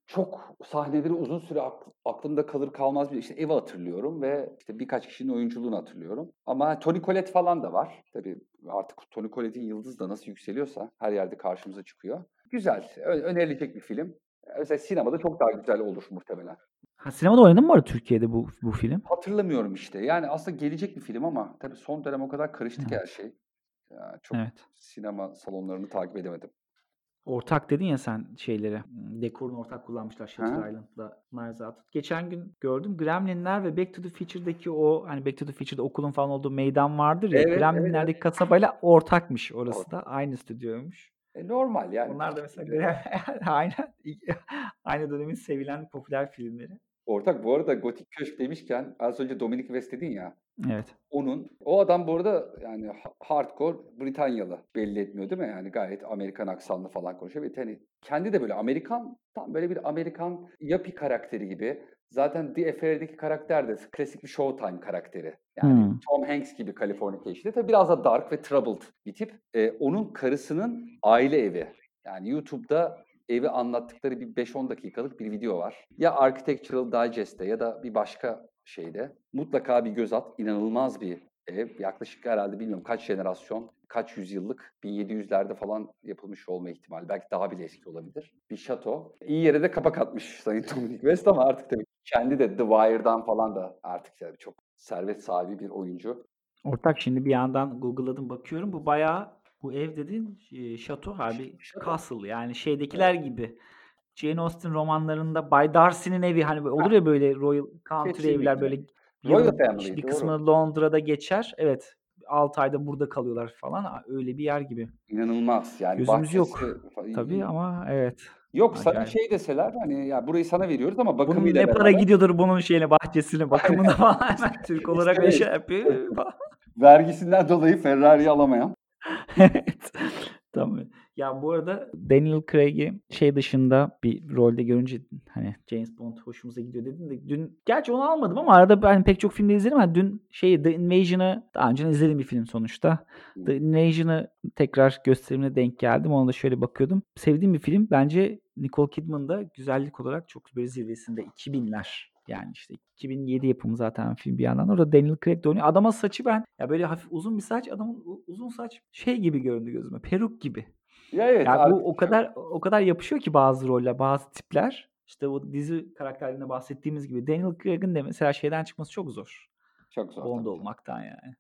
çok sahneleri uzun süre ak- aklımda kalır kalmaz bir işte evi hatırlıyorum ve işte birkaç kişinin oyunculuğunu hatırlıyorum. Ama Tony Collette falan da var. Tabii artık Tony Collette'in yıldız da nasıl yükseliyorsa her yerde karşımıza çıkıyor. Güzel, önerilecek bir film. Özellikle sinemada çok daha güzel olur muhtemelen. Ha, sinemada oynadın mı bu arada Türkiye'de bu bu film? Hatırlamıyorum işte. Yani aslında gelecek bir film ama tabii son dönem o kadar karıştı ki Evet. her şey. Ya çok Evet. sinema salonlarını takip edemedim. Ortak dedin ya sen şeyleri. Dekorunu ortak kullanmışlar Shutter Hı. Island'da Knives Out. Geçen gün gördüm. Gremlinler ve Back to the Future'daki o hani Back to the Future'da okulun falan olduğu meydan vardır ya. Evet, evet, Gremlinler'deki kasabayla ortakmış orası da. Aynı stüdyoymuş. E, normal yani. Onlar da mesela Gremlin *laughs* aynı *laughs* aynı dönemin sevilen popüler filmleri. Ortak bu arada Gotik Köşk demişken az önce Dominic West dedin ya. Evet. Onun o adam bu arada yani ha- hardcore Britanyalı belli etmiyor değil mi? Yani gayet Amerikan aksanlı falan konuşuyor ve hani kendi de böyle Amerikan tam böyle bir Amerikan yapi karakteri gibi. Zaten The Affair'deki karakter de klasik bir Showtime karakteri. Yani Hmm. Tom Hanks gibi Californication'de tabii biraz da dark ve troubled bir tip. Ee, onun karısının aile evi. Yani YouTube'da evi anlattıkları bir 5-10 dakikalık bir video var. Ya Architectural Digest'te ya da bir başka şeyde. Mutlaka bir göz at. İnanılmaz bir ev. Yaklaşık herhalde bilmiyorum kaç jenerasyon, kaç yüzyıllık, 1700'lerde falan yapılmış olma ihtimali. Belki daha bile eski olabilir. Bir şato. İyi yere de kapak atmış Sayın Dominic West ama artık tabii kendi de The Wire'dan falan da artık yani çok servet sahibi bir oyuncu. Ortak şimdi bir yandan Google'ladım bakıyorum. Bu bayağı bu ev dediğin e, şato harbi Şato. castle yani şeydekiler gibi. Jane Austen romanlarında Bay Darcy'nin evi hani olur ya böyle Royal Country Kesinlikle. evler böyle Royal Family, bir doğru. kısmı Londra'da geçer. Evet. 6 ayda burada kalıyorlar falan. Öyle bir yer gibi. İnanılmaz yani. Gözümüz yok. bahçesi falan- Tabii ama evet. Yok sana Acayip. şey deseler hani ya burayı sana veriyoruz ama Bunun bakımıyla ne para beraber gidiyordur bunun şeyine bahçesine bakımına *laughs* falan Türk olarak İşte şey yapıyor. *laughs* vergisinden dolayı Ferrari alamayan. *laughs* Evet. Tamam. Ya bu arada Daniel Craig'i şey dışında bir rolde görünce hani James Bond hoşumuza gidiyor dedim de dün gerçi onu almadım ama arada ben pek çok filmde izledim. Yani dün şey The Invasion'ı daha önce izlediğim bir film sonuçta. The Invasion'ı tekrar gösterimine denk geldim. Ona da şöyle bakıyordum. Sevdiğim bir film. Bence Nicole Kidman da güzellik olarak çok böyle zirvesinde 2000'ler. Yani işte 2007 yapımı zaten film bir yandan. Orada Daniel Craig de oynuyor. Adama saçı ben ya böyle hafif uzun bir saç. Adamın uzun saç şey gibi göründü gözüme. Peruk gibi. Ya evet. Yani bu o kadar o kadar yapışıyor ki bazı roller, bazı tipler. İşte o dizi karakterlerinde bahsettiğimiz gibi Daniel Craig'in de mesela şeyden çıkması çok zor. çok zor. Bond olmaktan yani.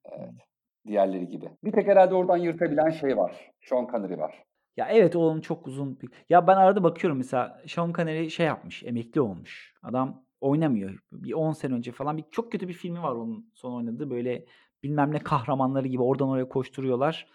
Diğerleri gibi. Bir tek herhalde oradan yırtabilen şey var. Sean Connery var. Ya evet o onun çok uzun bir... Ya ben arada bakıyorum mesela Sean Connery şey yapmış, emekli olmuş. Adam oynamıyor. Bir 10 sene önce falan bir çok kötü bir filmi var onun son oynadığı. Böyle bilmem ne kahramanları gibi oradan oraya koşturuyorlar.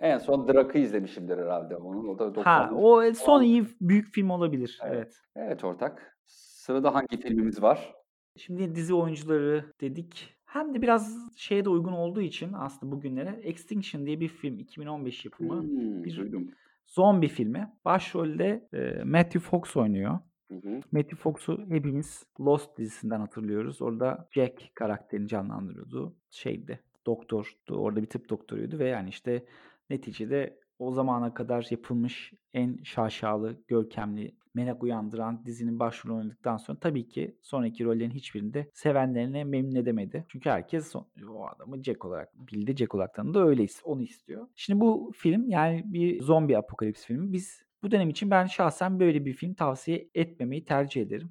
En son Drak'ı izlemişimdir herhalde onun. O da 90'lı. Ha o son iyi büyük film olabilir. Evet. evet. Evet ortak. Sırada hangi filmimiz var? Şimdi dizi oyuncuları dedik. Hem de biraz şeye de uygun olduğu için aslında bugünlere Extinction diye bir film 2015 yapımı. Hmm, bir- duydum. Zombi filmi. Başrolde e, Matthew Fox oynuyor. Hı hı. Matthew Fox'u hepimiz Lost dizisinden hatırlıyoruz. Orada Jack karakterini canlandırıyordu. Şeydi. doktordu. Orada bir tıp doktoruydu ve yani işte neticede o zamana kadar yapılmış en şaşalı, görkemli, merak uyandıran dizinin başrolü oynadıktan sonra tabii ki sonraki rollerin hiçbirinde sevenlerine memnun edemedi. Çünkü herkes son, o adamı Jack olarak bildi. Jack olarak tanıdı. Öyle onu istiyor. Şimdi bu film yani bir zombi apokalips filmi. Biz bu dönem için ben şahsen böyle bir film tavsiye etmemeyi tercih ederim.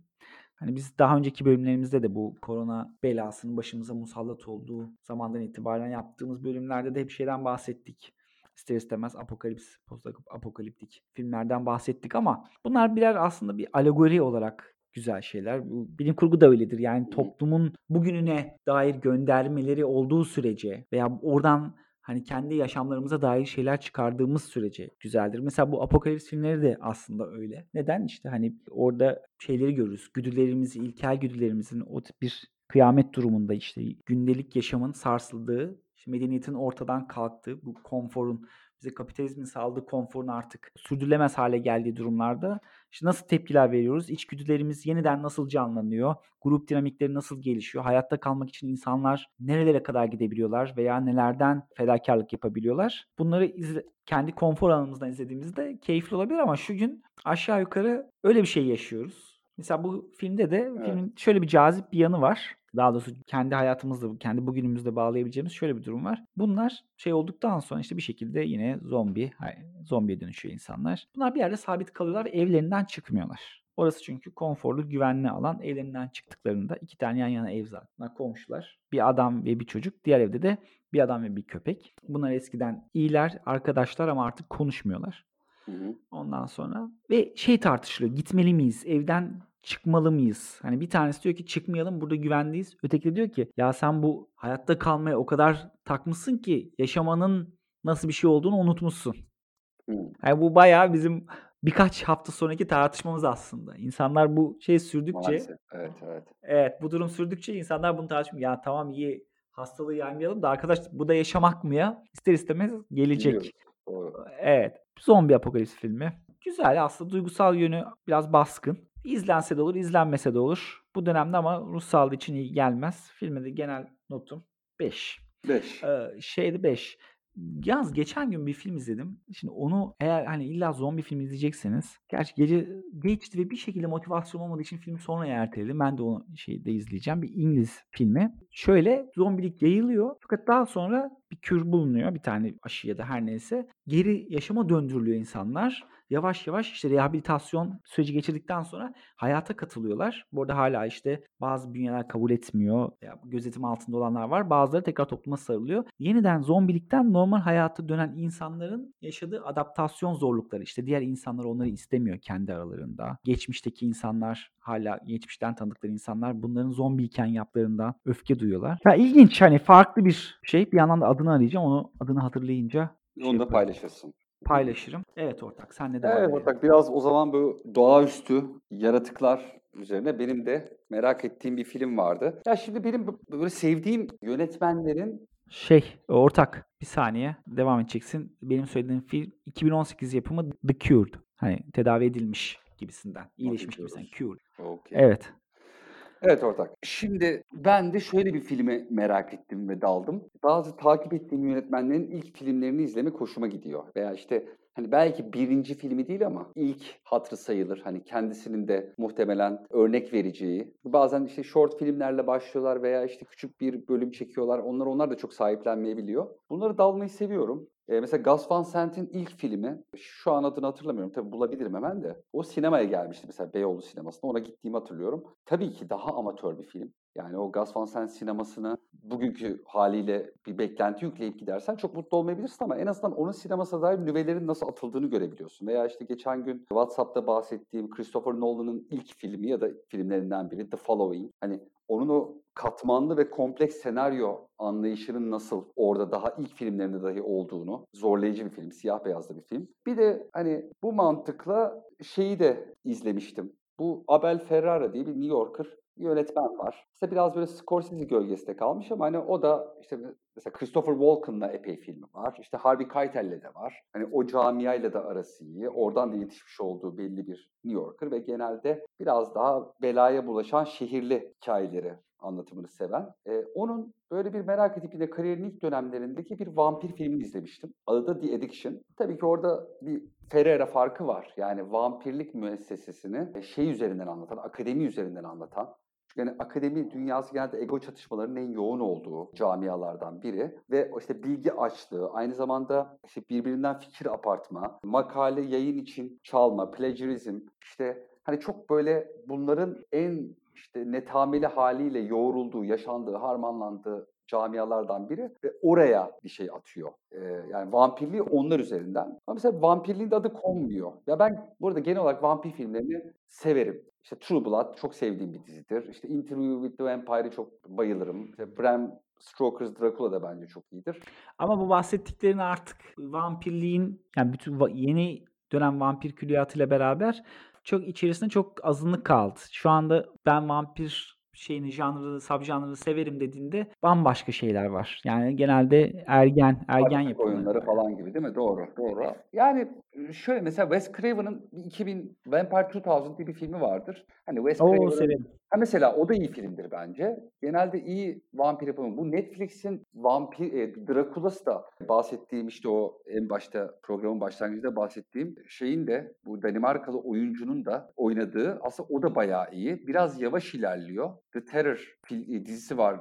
Hani biz daha önceki bölümlerimizde de bu korona belasının başımıza musallat olduğu zamandan itibaren yaptığımız bölümlerde de hep şeyden bahsettik ister istemez apokalips, post apokaliptik filmlerden bahsettik ama bunlar birer aslında bir alegori olarak güzel şeyler. Bilim kurgu da öyledir. Yani toplumun bugününe dair göndermeleri olduğu sürece veya oradan hani kendi yaşamlarımıza dair şeyler çıkardığımız sürece güzeldir. Mesela bu apokalips filmleri de aslında öyle. Neden? İşte hani orada şeyleri görürüz. Güdülerimizi, ilkel güdülerimizin o tip bir kıyamet durumunda işte gündelik yaşamın sarsıldığı medeniyetin ortadan kalktığı, bu konforun, bize kapitalizmin sağladığı konforun artık sürdürülemez hale geldiği durumlarda işte nasıl tepkiler veriyoruz? İçgüdülerimiz yeniden nasıl canlanıyor? Grup dinamikleri nasıl gelişiyor? Hayatta kalmak için insanlar nerelere kadar gidebiliyorlar veya nelerden fedakarlık yapabiliyorlar? Bunları izle, kendi konfor alanımızdan izlediğimizde keyifli olabilir ama şu gün aşağı yukarı öyle bir şey yaşıyoruz. Mesela bu filmde de evet. filmin şöyle bir cazip bir yanı var daha doğrusu kendi hayatımızda, kendi bugünümüzde bağlayabileceğimiz şöyle bir durum var. Bunlar şey olduktan sonra işte bir şekilde yine zombi, zombiye dönüşüyor insanlar. Bunlar bir yerde sabit kalıyorlar ve evlerinden çıkmıyorlar. Orası çünkü konforlu, güvenli alan. Evlerinden çıktıklarında iki tane yan yana ev zaten. Komşular. Bir adam ve bir çocuk. Diğer evde de bir adam ve bir köpek. Bunlar eskiden iyiler, arkadaşlar ama artık konuşmuyorlar. Ondan sonra ve şey tartışılıyor. Gitmeli miyiz? Evden çıkmalı mıyız? Hani bir tanesi diyor ki çıkmayalım burada güvendeyiz. Öteki diyor ki ya sen bu hayatta kalmaya o kadar takmışsın ki yaşamanın nasıl bir şey olduğunu unutmuşsun. Yani bu bayağı bizim birkaç hafta sonraki tartışmamız aslında. İnsanlar bu şey sürdükçe Maalesef. Evet, evet. Evet, bu durum sürdükçe insanlar bunu tartışmıyor. Ya tamam iyi hastalığı yaymayalım da arkadaş bu da yaşamak mı ya? İster istemez gelecek. Evet. Zombi apokalips filmi. Güzel aslında duygusal yönü biraz baskın. İzlense de olur, izlenmese de olur. Bu dönemde ama ruh sağlığı için iyi gelmez. Filme de genel notum 5. 5. Ee, şeyde 5. Yaz geçen gün bir film izledim. Şimdi onu eğer hani illa zombi film izleyecekseniz. Gerçi gece geçti ve bir şekilde motivasyon olmadığı için filmi sonra erteledim. Ben de onu şeyde izleyeceğim. Bir İngiliz filmi. Şöyle zombilik yayılıyor. Fakat daha sonra bir kür bulunuyor. Bir tane aşı ya da her neyse. Geri yaşama döndürülüyor insanlar yavaş yavaş işte rehabilitasyon süreci geçirdikten sonra hayata katılıyorlar. Bu arada hala işte bazı bünyeler kabul etmiyor. Ya, gözetim altında olanlar var. Bazıları tekrar topluma sarılıyor. Yeniden zombilikten normal hayata dönen insanların yaşadığı adaptasyon zorlukları. işte diğer insanlar onları istemiyor kendi aralarında. Geçmişteki insanlar hala geçmişten tanıdıkları insanlar bunların zombiyken yaptıklarından öfke duyuyorlar. Ya ilginç hani farklı bir şey. Bir yandan da adını arayacağım. Onu adını hatırlayınca şey Onu da paylaşırsın paylaşırım. Evet ortak sen ne devam Evet ortak biraz o zaman bu doğaüstü yaratıklar üzerine benim de merak ettiğim bir film vardı. Ya şimdi benim böyle sevdiğim yönetmenlerin şey ortak bir saniye devam edeceksin. Benim söylediğim film 2018 yapımı The Cured. Hani tedavi edilmiş gibisinden. iyileşmiş gibisinden. Cured. Okay. Evet. Evet ortak. Şimdi ben de şöyle bir filmi merak ettim ve daldım. Bazı takip ettiğim yönetmenlerin ilk filmlerini izlemek hoşuma gidiyor. Veya işte hani belki birinci filmi değil ama ilk hatırı sayılır. Hani kendisinin de muhtemelen örnek vereceği. Bazen işte short filmlerle başlıyorlar veya işte küçük bir bölüm çekiyorlar. Onlar onlar da çok sahiplenmeyebiliyor. Bunları dalmayı seviyorum. Ee, mesela Gus Van Sant'in ilk filmi, şu an adını hatırlamıyorum tabii bulabilirim hemen de. O sinemaya gelmişti mesela Beyoğlu sinemasına. Ona gittiğimi hatırlıyorum. Tabii ki daha amatör bir film. Yani o Gus Van Sant sinemasını bugünkü haliyle bir beklenti yükleyip gidersen çok mutlu olmayabilirsin ama en azından onun sinemasına dair nüvelerin nasıl atıldığını görebiliyorsun. Veya işte geçen gün WhatsApp'ta bahsettiğim Christopher Nolan'ın ilk filmi ya da filmlerinden biri The Following. Hani onun o katmanlı ve kompleks senaryo anlayışının nasıl orada daha ilk filmlerinde dahi olduğunu zorlayıcı bir film, siyah beyazlı bir film. Bir de hani bu mantıkla şeyi de izlemiştim. Bu Abel Ferrara diye bir New Yorker yönetmen var. İşte biraz böyle Scorsese gölgesinde kalmış ama hani o da işte mesela Christopher Walken'la epey filmi var. İşte Harvey Keitel'le de var. Hani o camiayla da arası iyi. Oradan da yetişmiş olduğu belli bir New Yorker ve genelde biraz daha belaya bulaşan şehirli hikayeleri anlatımını seven. E, onun böyle bir merak edip bir de kariyerinin ilk dönemlerindeki bir vampir filmini izlemiştim. Adı da The Addiction. Tabii ki orada bir Ferreira farkı var. Yani vampirlik müessesesini şey üzerinden anlatan, akademi üzerinden anlatan, yani akademi dünyası genelde ego çatışmalarının en yoğun olduğu camialardan biri ve işte bilgi açlığı, aynı zamanda işte birbirinden fikir apartma, makale yayın için çalma, plagiarizm, işte hani çok böyle bunların en işte netameli haliyle yoğrulduğu, yaşandığı, harmanlandığı camialardan biri ve oraya bir şey atıyor. Ee, yani vampirliği onlar üzerinden. Ama mesela vampirliğin de adı konmuyor. Ya ben burada genel olarak vampir filmlerini severim. İşte True Blood çok sevdiğim bir dizidir. İşte Interview with the Vampire'ı çok bayılırım. İşte Bram Stoker's Dracula da bence çok iyidir. Ama bu bahsettiklerin artık vampirliğin yani bütün yeni dönem vampir külliyatıyla beraber çok içerisinde çok azınlık kaldı. Şu anda ben vampir şeyini, janrını, subjanrını severim dediğinde bambaşka şeyler var. Yani genelde ergen, ergen yapımları. oyunları falan gibi değil mi? Doğru, doğru. Yani şöyle mesela Wes Craven'ın 2000 Vampire 2000 diye bir filmi vardır. Hani Wes Craven'ın. Ha mesela o da iyi filmdir bence. Genelde iyi vampir yapımı. Bu Netflix'in vampir e, Dracula'sı da bahsettiğim işte o en başta programın başlangıcında bahsettiğim şeyin de bu Danimarkalı oyuncunun da oynadığı aslında o da bayağı iyi. Biraz yavaş ilerliyor. The Terror e, dizisi var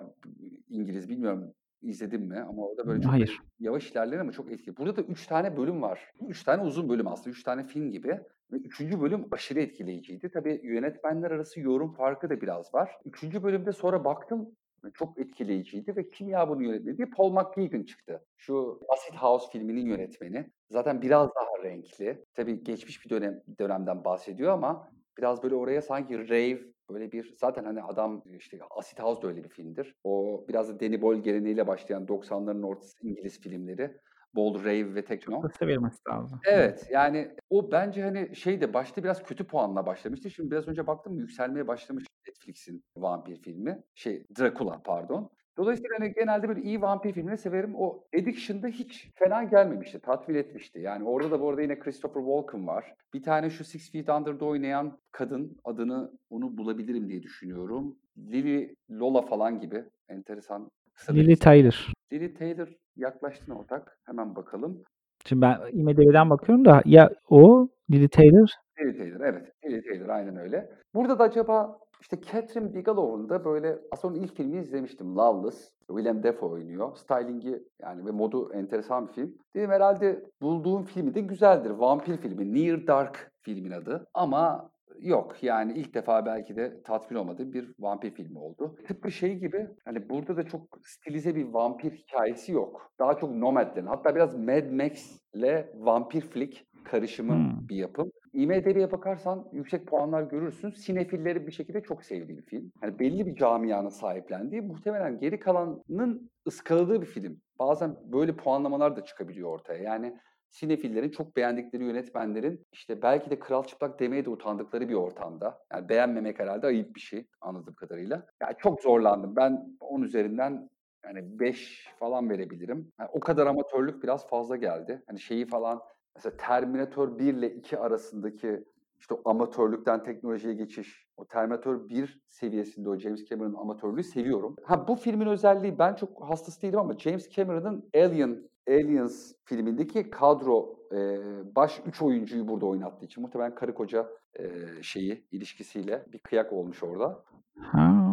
İngiliz bilmiyorum izledim mi ama o da böyle çok Hayır. yavaş ilerleyen ama çok etkili. Burada da 3 tane bölüm var. 3 tane uzun bölüm aslında. 3 tane film gibi. Ve üçüncü bölüm aşırı etkileyiciydi. Tabii yönetmenler arası yorum farkı da biraz var. Üçüncü bölümde sonra baktım çok etkileyiciydi ve kim ya bunu yönetmedi? Paul McGuigan çıktı. Şu Acid House filminin yönetmeni. Zaten biraz daha renkli. Tabii geçmiş bir dönem dönemden bahsediyor ama biraz böyle oraya sanki rave böyle bir zaten hani adam işte Acid House da öyle bir filmdir. O biraz da Danny Boyle geleneğiyle başlayan 90'ların ortası İngiliz filmleri. Bol rave ve tekno. Çok severim aslında. Evet yani o bence hani şey de başta biraz kötü puanla başlamıştı. Şimdi biraz önce baktım yükselmeye başlamış Netflix'in vampir filmi. Şey Dracula pardon. Dolayısıyla hani genelde böyle iyi vampir filmleri severim. O Addiction'da hiç fena gelmemişti. Tatmin etmişti. Yani orada da bu arada yine Christopher Walken var. Bir tane şu Six Feet Under'da oynayan kadın adını onu bulabilirim diye düşünüyorum. Lily Lola falan gibi. Enteresan. Lily. Tyler. Lily Taylor yaklaştın ortak. Hemen bakalım. Şimdi ben IMDb'den bakıyorum da ya o Lily Taylor Lily Taylor evet. Lily Taylor aynen öyle. Burada da acaba işte Catherine Bigelow'un da böyle aslında ilk filmini izlemiştim. Loveless. Willem Dafoe oynuyor. Stylingi yani ve modu enteresan bir film. Dedim herhalde bulduğum filmi de güzeldir. Vampir filmi. Near Dark filmin adı. Ama yok yani ilk defa belki de tatmin olmadığım bir vampir filmi oldu. Tıpkı şey gibi hani burada da çok stilize bir vampir hikayesi yok. Daha çok Nomad'lerin hatta biraz Mad Max ile vampir flick karışımı Hmm. bir yapım. IMDb'ye bakarsan yüksek puanlar görürsün. Sinefilleri bir şekilde çok sevdiği bir film. Yani belli bir camianın sahiplendiği, muhtemelen geri kalanın ıskaladığı bir film. Bazen böyle puanlamalar da çıkabiliyor ortaya. Yani sinefillerin çok beğendikleri yönetmenlerin işte belki de kral çıplak demeye de utandıkları bir ortamda. Yani beğenmemek herhalde ayıp bir şey anladığım kadarıyla. Yani çok zorlandım. Ben 10 üzerinden yani 5 falan verebilirim. Yani o kadar amatörlük biraz fazla geldi. Hani şeyi falan mesela Terminator 1 ile 2 arasındaki işte amatörlükten teknolojiye geçiş, o Terminator 1 seviyesinde o James Cameron'ın amatörlüğü seviyorum. Ha bu filmin özelliği ben çok hastası değilim ama James Cameron'ın Alien Aliens filmindeki kadro e, baş 3 oyuncuyu burada oynattığı için muhtemelen karı koca e, şeyi ilişkisiyle bir kıyak olmuş orada. Ha.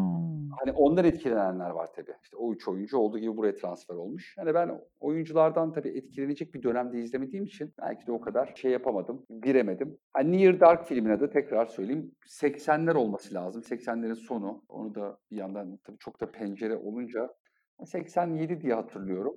Hani ondan etkilenenler var tabii. İşte o üç oyuncu olduğu gibi buraya transfer olmuş. Hani ben oyunculardan tabii etkilenecek bir dönemde izlemediğim için belki de o kadar şey yapamadım, giremedim. Hani Near Dark filmin adı tekrar söyleyeyim. 80'ler olması lazım. 80'lerin sonu. Onu da bir yandan tabii çok da pencere olunca 87 diye hatırlıyorum.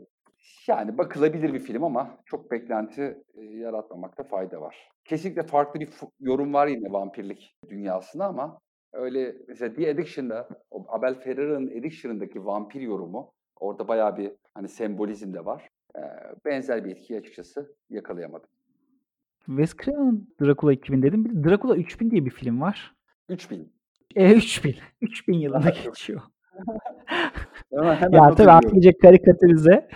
Yani bakılabilir bir film ama çok beklenti e, yaratmamakta fayda var. Kesinlikle farklı bir yorum var yine vampirlik dünyasında ama öyle mesela The Addiction'da Abel Ferrara'nın Addiction'ındaki vampir yorumu orada bayağı bir hani sembolizm de var. Ee, benzer bir etkiyi açıkçası yakalayamadım. Wes Craven'ın Dracula 2000 dedim. Bir Dracula 3000 diye bir film var. 3000. E 3000. 3000 *laughs* yılında geçiyor. *laughs* Ya tabii artık iyice karikatürize.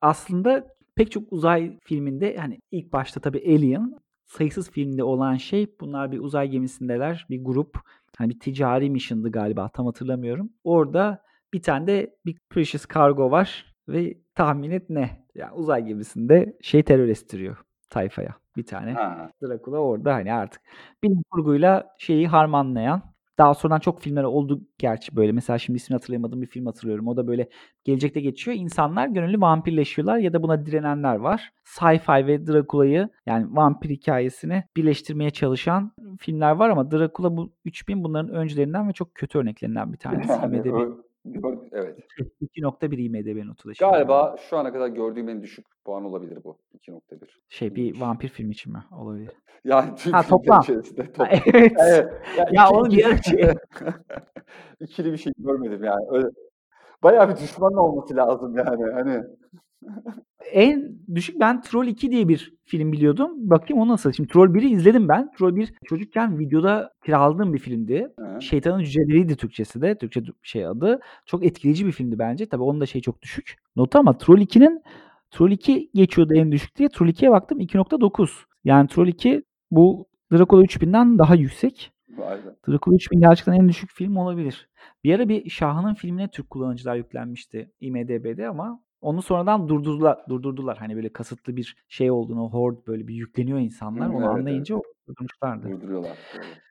Aslında pek çok uzay filminde hani ilk başta tabii Alien sayısız filmde olan şey bunlar bir uzay gemisindeler. Bir grup Hani bir ticari mission'dı galiba tam hatırlamıyorum. Orada bir tane de bir precious cargo var ve tahmin et ne? Yani uzay gemisinde şey terör estiriyor tayfaya bir tane. Ha. Dracula orada hani artık bilim kurguyla şeyi harmanlayan daha sonradan çok filmler oldu gerçi böyle. Mesela şimdi ismini hatırlayamadığım bir film hatırlıyorum. O da böyle gelecekte geçiyor. İnsanlar gönüllü vampirleşiyorlar ya da buna direnenler var. Sci-fi ve Dracula'yı yani vampir hikayesini birleştirmeye çalışan filmler var ama Dracula bu 3000 bunların öncülerinden ve çok kötü örneklerinden bir tanesi. Yani gör- evet. 2.1 IMDb notu da şimdi. Galiba şu ana kadar gördüğüm en düşük puan olabilir bu. 2.1. Şey bir vampir film için mi? Olabilir. *laughs* Yani tüm Ha, toplam. içerisinde *laughs* Ha, toplam. evet. Evet. Ya, Ya iki- onu iki- şey. *laughs* İkili bir şey görmedim yani. Öyle. Bayağı bir düşman olması lazım yani. Hani En düşük ben Troll 2 diye bir film biliyordum. Bakayım o nasıl. Şimdi Troll 1'i izledim ben. Troll 1 çocukken videoda kiraladığım bir filmdi. Hı. Şeytanın Cüceleriydi Türkçesi de. Türkçe şey adı. Çok etkileyici bir filmdi bence. Tabii onun da şey çok düşük. Notu ama Troll 2'nin Troll 2 geçiyordu en düşük diye. Troll 2'ye baktım 2.9. Yani Troll 2 bu Dracula 3000'den daha yüksek. be. Dracula 3000 gerçekten en düşük film olabilir. Bir ara bir Şah'ın filmine Türk kullanıcılar yüklenmişti IMDb'de ama onu sonradan durdurdular. Durdurdular. Hani böyle kasıtlı bir şey olduğunu, horde böyle bir yükleniyor insanlar. Hı, Onu evet, anlayınca durdurmuşlardı. Durduruyorlar.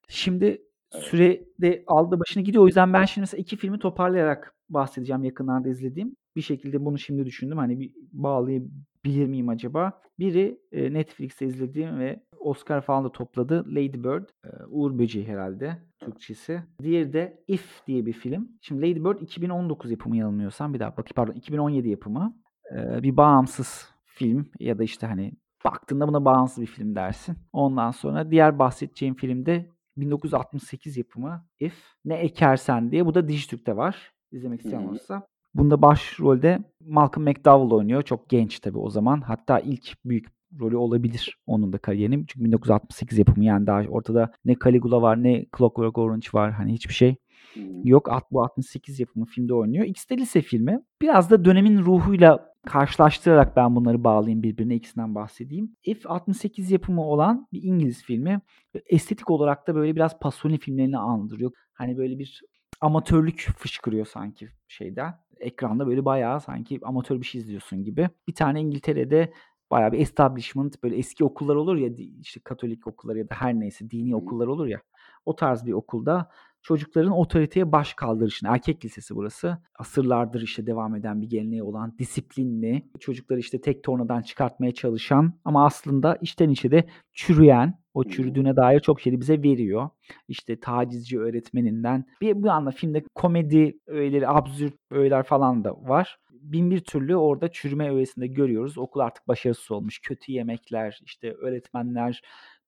Şimdi Evet. sürede aldı başını gidiyor. O yüzden ben şimdi mesela iki filmi toparlayarak bahsedeceğim yakınlarda izlediğim. Bir şekilde bunu şimdi düşündüm. Hani bir bağlayabilir miyim acaba? Biri Netflix'te izlediğim ve Oscar falan da topladı. Lady Bird. e, Uğur Böceği herhalde Türkçesi. Diğeri de If diye bir film. Şimdi Lady Bird 2019 yapımı yanılmıyorsam. Bir daha bakayım pardon 2017 yapımı. E, bir bağımsız film ya da işte hani baktığında buna bağımsız bir film dersin. Ondan sonra diğer bahsedeceğim filmde 1968 yapımı If Ne Ekersen diye. Bu da Dijitürk'te var. İzlemek isteyen olursa. Bunda başrolde Malcolm McDowell oynuyor. Çok genç tabii o zaman. Hatta ilk büyük rolü olabilir onun da kariyerinin. Çünkü 1968 yapımı yani daha ortada ne Caligula var ne Clockwork Orange var. Hani hiçbir şey hı. yok. At- Bu 68 yapımı filmde oynuyor. İkisi de lise filmi. Biraz da dönemin ruhuyla karşılaştırarak ben bunları bağlayayım birbirine ikisinden bahsedeyim. If 68 yapımı olan bir İngiliz filmi. Estetik olarak da böyle biraz Pasolini filmlerini andırıyor. Hani böyle bir amatörlük fışkırıyor sanki şeyden. Ekranda böyle bayağı sanki amatör bir şey izliyorsun gibi. Bir tane İngiltere'de bayağı bir establishment böyle eski okullar olur ya işte Katolik okulları ya da her neyse dini okullar olur ya. O tarz bir okulda çocukların otoriteye baş kaldırışını, erkek lisesi burası. Asırlardır işte devam eden bir geleneği olan disiplinli, çocukları işte tek tornadan çıkartmaya çalışan ama aslında içten içe de çürüyen, o çürüdüğüne dair çok şey bize veriyor. İşte tacizci öğretmeninden. Bir, bir anda filmde komedi öğeleri, absürt öğeler falan da var. Bin bir türlü orada çürüme öğesinde görüyoruz. Okul artık başarısız olmuş. Kötü yemekler, işte öğretmenler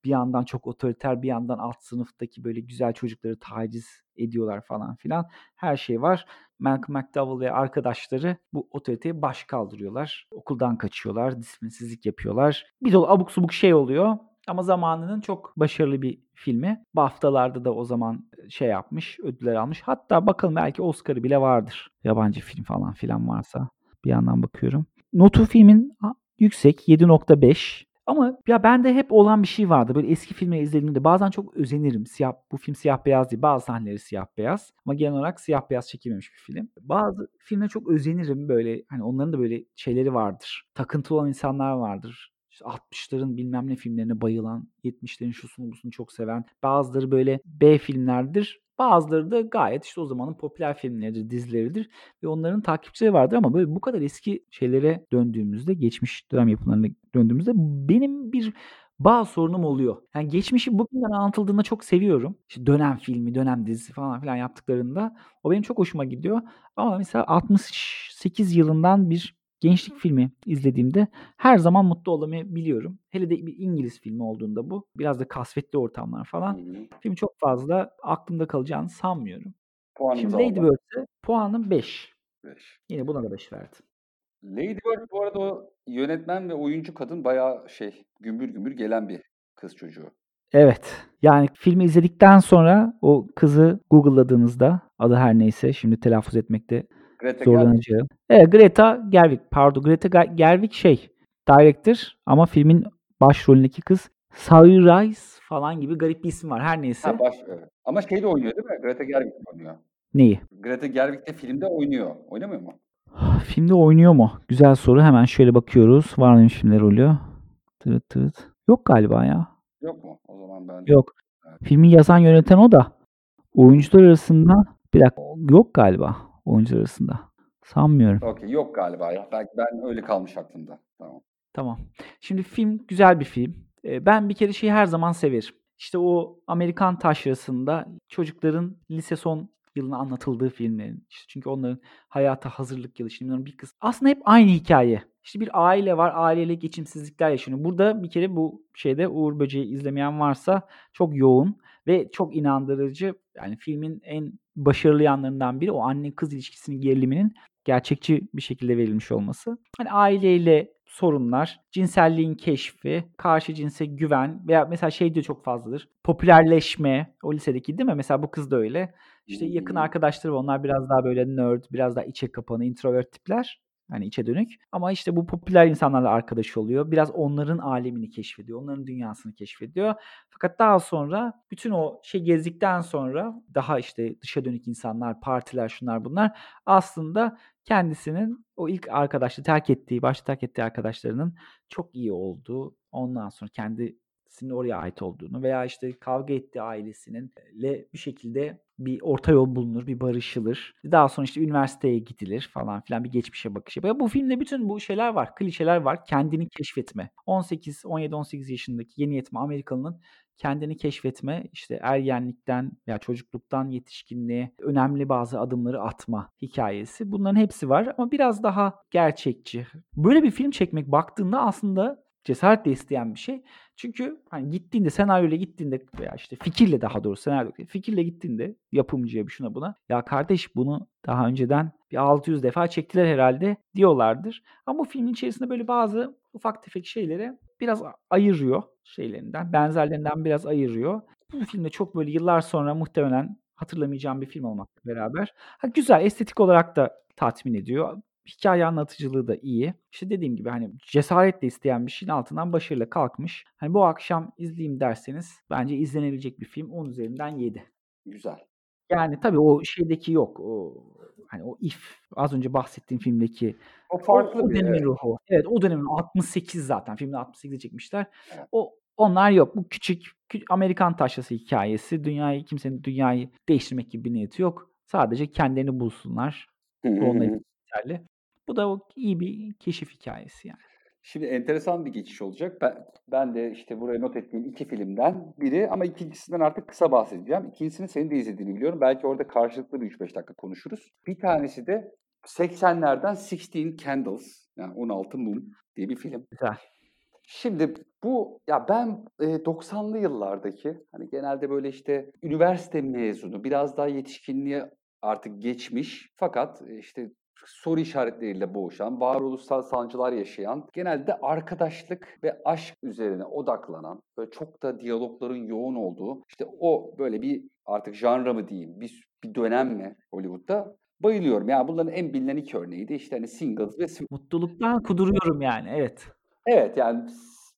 bir yandan çok otoriter, bir yandan alt sınıftaki böyle güzel çocukları taciz ediyorlar falan filan. Her şey var. Malcolm McDowell ve arkadaşları bu otoriteye baş kaldırıyorlar. Okuldan kaçıyorlar, disiplinsizlik yapıyorlar. Bir dolu abuk subuk şey oluyor. Ama zamanının çok başarılı bir filmi. BAFTA'larda da o zaman şey yapmış, ödüller almış. Hatta bakalım belki Oscar'ı bile vardır. Yabancı film falan filan varsa. Bir yandan bakıyorum. Notu filmin yüksek 7.5. Ama ya bende hep olan bir şey vardı. Böyle eski filmleri izlediğimde bazen çok özenirim. Siyah, bu film siyah beyaz değil. Bazı sahneleri siyah beyaz. Ama genel olarak siyah beyaz çekilmemiş bir film. Bazı filmlere çok özenirim. Böyle hani onların da böyle şeyleri vardır. Takıntı olan insanlar vardır. İşte 60'ların bilmem ne filmlerine bayılan, 70'lerin şusunu busunu çok seven. Bazıları böyle B filmlerdir. Bazıları da gayet işte o zamanın popüler filmleridir, dizileridir ve onların takipçileri vardır ama böyle bu kadar eski şeylere döndüğümüzde, geçmiş dönem yapımlarına döndüğümüzde benim bir bazı sorunum oluyor. Yani geçmişi bugünden anlatıldığında çok seviyorum. İşte dönem filmi, dönem dizisi falan filan yaptıklarında o benim çok hoşuma gidiyor. Ama mesela 68 yılından bir gençlik filmi izlediğimde her zaman mutlu olamayabiliyorum. Hele de bir İngiliz filmi olduğunda bu. Biraz da kasvetli ortamlar falan. Hı hı. Film çok fazla aklımda kalacağını sanmıyorum. Puanımızı Şimdi Lady. Bird'e puanım 5. Beş. Yine buna da 5 verdim. Lady Bird bu arada o yönetmen ve oyuncu kadın bayağı şey gümbür gümbür gelen bir kız çocuğu. Evet. Yani filmi izledikten sonra o kızı Google'ladığınızda adı her neyse şimdi telaffuz etmekte Greta Gerwig. zorlanacağım. Evet Greta Gerwig pardon Greta Gerwig şey director ama filmin başrolündeki kız Saoirse falan gibi garip bir isim var. Her neyse. Ha baş evet. Ama şey de oynuyor değil mi? Greta Gerwig de oynuyor. Neyi? Greta Gerwig de filmde oynuyor. Oynamıyor mu? *sighs* Filmde oynuyor mu? Güzel soru. Hemen şöyle bakıyoruz. Var mıymış filmde rolü? Tırıt tırıt. Yok galiba ya. Yok mu? O zaman ben Yok. Evet. Filmi yazan yöneten o da. Oyuncular arasında bir dakika yok galiba oyuncular arasında. Sanmıyorum. Okey. Yok galiba ya. Belki ben öyle kalmış aklımda. Tamam. Tamam. Şimdi film güzel bir film. Ee, Ben bir kere şeyi her zaman severim. İşte o Amerikan taşrasında çocukların lise son yılına anlatıldığı filmlerin. İşte çünkü onların hayata hazırlık yılı. Şimdi bunların bir kısmı. Aslında hep aynı hikaye. İşte bir aile var. Aileyle geçimsizlikler yaşanıyor. Burada bir kere bu şeyde Uğur Böceği izlemeyen varsa çok yoğun ve çok inandırıcı. Yani filmin en başarılı yanlarından biri o anne kız ilişkisinin geriliminin gerçekçi bir şekilde verilmiş olması. Hani aileyle sorunlar, cinselliğin keşfi, karşı cinse güven veya mesela şey de çok fazladır. Popülerleşme, o lisedeki değil mi? Mesela bu kız da öyle. İşte yakın arkadaşları var. Onlar biraz daha böyle nerd, biraz daha içe kapanı, introvert tipler. Hani içe dönük. Ama işte bu popüler insanlarla arkadaş oluyor. Biraz onların alemini keşfediyor. Onların dünyasını keşfediyor. Fakat daha sonra bütün o şey gezdikten sonra daha işte dışa dönük insanlar, partiler, şunlar bunlar aslında kendisinin o ilk arkadaşlığı terk ettiği, başta terk ettiği arkadaşlarının çok iyi olduğu, ondan sonra kendisinin oraya ait olduğunu veya işte kavga ettiği ailesinin le bir şekilde bir orta yol bulunur, bir barışılır. Daha sonra işte üniversiteye gidilir falan filan bir geçmişe bakış yapıyor. Bu filmde bütün bu şeyler var, klişeler var. Kendini keşfetme. 18, 17-18 yaşındaki yeni yetme Amerikalının kendini keşfetme, işte ergenlikten veya çocukluktan yetişkinliğe önemli bazı adımları atma hikayesi. Bunların hepsi var ama biraz daha gerçekçi. Böyle bir film çekmek baktığında aslında cesaretle isteyen bir şey. Çünkü hani gittiğinde senaryoyla gittiğinde veya işte fikirle daha doğrusu senaryo değil, fikirle gittiğinde yapımcıya bir şuna buna ya kardeş bunu daha önceden bir 600 defa çektiler herhalde diyorlardır. Ama bu filmin içerisinde böyle bazı ufak tefek şeyleri biraz ayırıyor şeylerinden, benzerlerinden biraz ayırıyor. Bu filmde çok böyle yıllar sonra muhtemelen hatırlamayacağım bir film olmakla beraber. Ha, güzel, estetik olarak da tatmin ediyor. Hikaye anlatıcılığı da iyi. İşte dediğim gibi hani cesaretle isteyen bir şeyin altından başarıyla kalkmış. Hani bu akşam izleyeyim derseniz bence izlenebilecek bir film. 10 üzerinden 7. Güzel. Yani tabii o şeydeki yok. O hani o If az önce bahsettiğim filmdeki O o, farklı o bir dönemin evet. ruhu. Evet o dönemin 68 zaten. Filmde 68'de çekmişler. Evet. O onlar yok. Bu küçük, kü- Amerikan taşrası hikayesi. Dünyayı kimsenin dünyayı değiştirmek gibi bir niyeti yok. Sadece kendilerini bulsunlar. Bu onlar hı. için yeterli. Bu da o iyi bir keşif hikayesi yani. Şimdi enteresan bir geçiş olacak. Ben, ben de işte buraya not ettiğim iki filmden biri ama ikincisinden artık kısa bahsedeceğim. İkincisini senin de izlediğini biliyorum. Belki orada karşılıklı bir 3-5 dakika konuşuruz. Bir tanesi de 80'lerden 16 Candles yani 16 mum diye bir film. Güzel. Şimdi bu ya ben e, 90'lı yıllardaki hani genelde böyle işte üniversite mezunu biraz daha yetişkinliğe artık geçmiş fakat e, işte soru işaretleriyle boğuşan, varoluşsal sancılar yaşayan, genelde arkadaşlık ve aşk üzerine odaklanan, böyle çok da diyalogların yoğun olduğu, işte o böyle bir artık janra mı diyeyim, bir, bir dönem mi Hollywood'da bayılıyorum. Yani bunların en bilinen iki örneğiydi. İşte hani Singles ve Mutluluktan kuduruyorum yani. Evet. Evet yani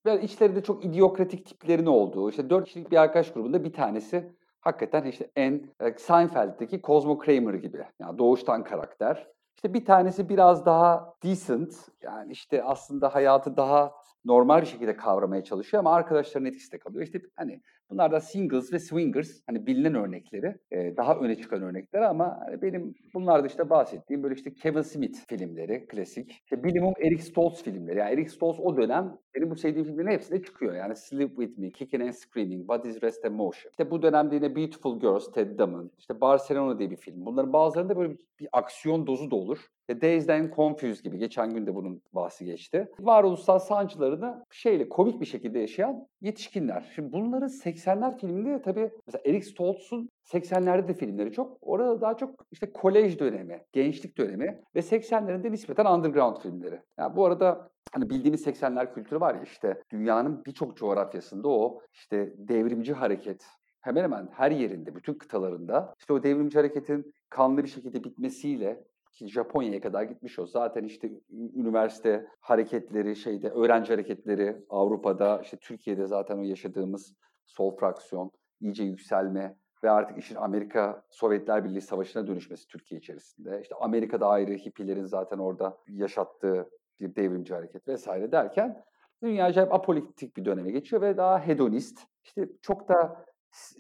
böyle içlerinde çok idiokratik tiplerin olduğu, işte dört kişilik bir arkadaş grubunda bir tanesi hakikaten işte en e, Seinfeld'deki Cosmo Kramer gibi. Yani doğuştan karakter. İşte bir tanesi biraz daha decent. Yani işte aslında hayatı daha normal bir şekilde kavramaya çalışıyor ama arkadaşların etkisinde kalıyor. İşte hani bunlar da singles ve swingers hani bilinen örnekleri. e, daha öne çıkan örnekler ama hani benim bunlar da işte bahsettiğim böyle işte Kevin Smith filmleri klasik. İşte minimum Eric Stoltz filmleri. Yani Eric Stoltz o dönem benim bu sevdiğim filmlerin hepsinde çıkıyor. Yani Sleep With Me, Kicking and Screaming, Bodies Rest and Motion. İşte bu dönemde yine Beautiful Girls, Ted Damon, işte Barcelona diye bir film. Bunların bazılarında böyle bir, bir aksiyon dozu da olur. İşte Dazed and Confused gibi. Geçen gün de bunun bahsi geçti. Varoluşsal sancılarını şeyle komik bir şekilde yaşayan yetişkinler. Şimdi bunların 80'ler filminde tabii mesela Eric Stoltz'un 80'lerde de filmleri çok. Orada daha çok işte kolej dönemi, gençlik dönemi ve 80'lerinde nispeten underground filmleri. Yani bu arada hani bildiğimiz 80'ler kültürü var ya işte dünyanın birçok coğrafyasında o işte devrimci hareket hemen hemen her yerinde, bütün kıtalarında işte o devrimci hareketin kanlı bir şekilde bitmesiyle ki Japonya'ya kadar gitmiş o. Zaten işte üniversite hareketleri, şeyde öğrenci hareketleri Avrupa'da, işte Türkiye'de zaten o yaşadığımız sol fraksiyon, iyice yükselme ve artık işin Amerika Sovyetler Birliği Savaşı'na dönüşmesi Türkiye içerisinde. İşte Amerika'da ayrı hippilerin zaten orada yaşattığı bir devrimci hareket vesaire derken dünya acayip apolitik bir döneme geçiyor ve daha hedonist. İşte çok da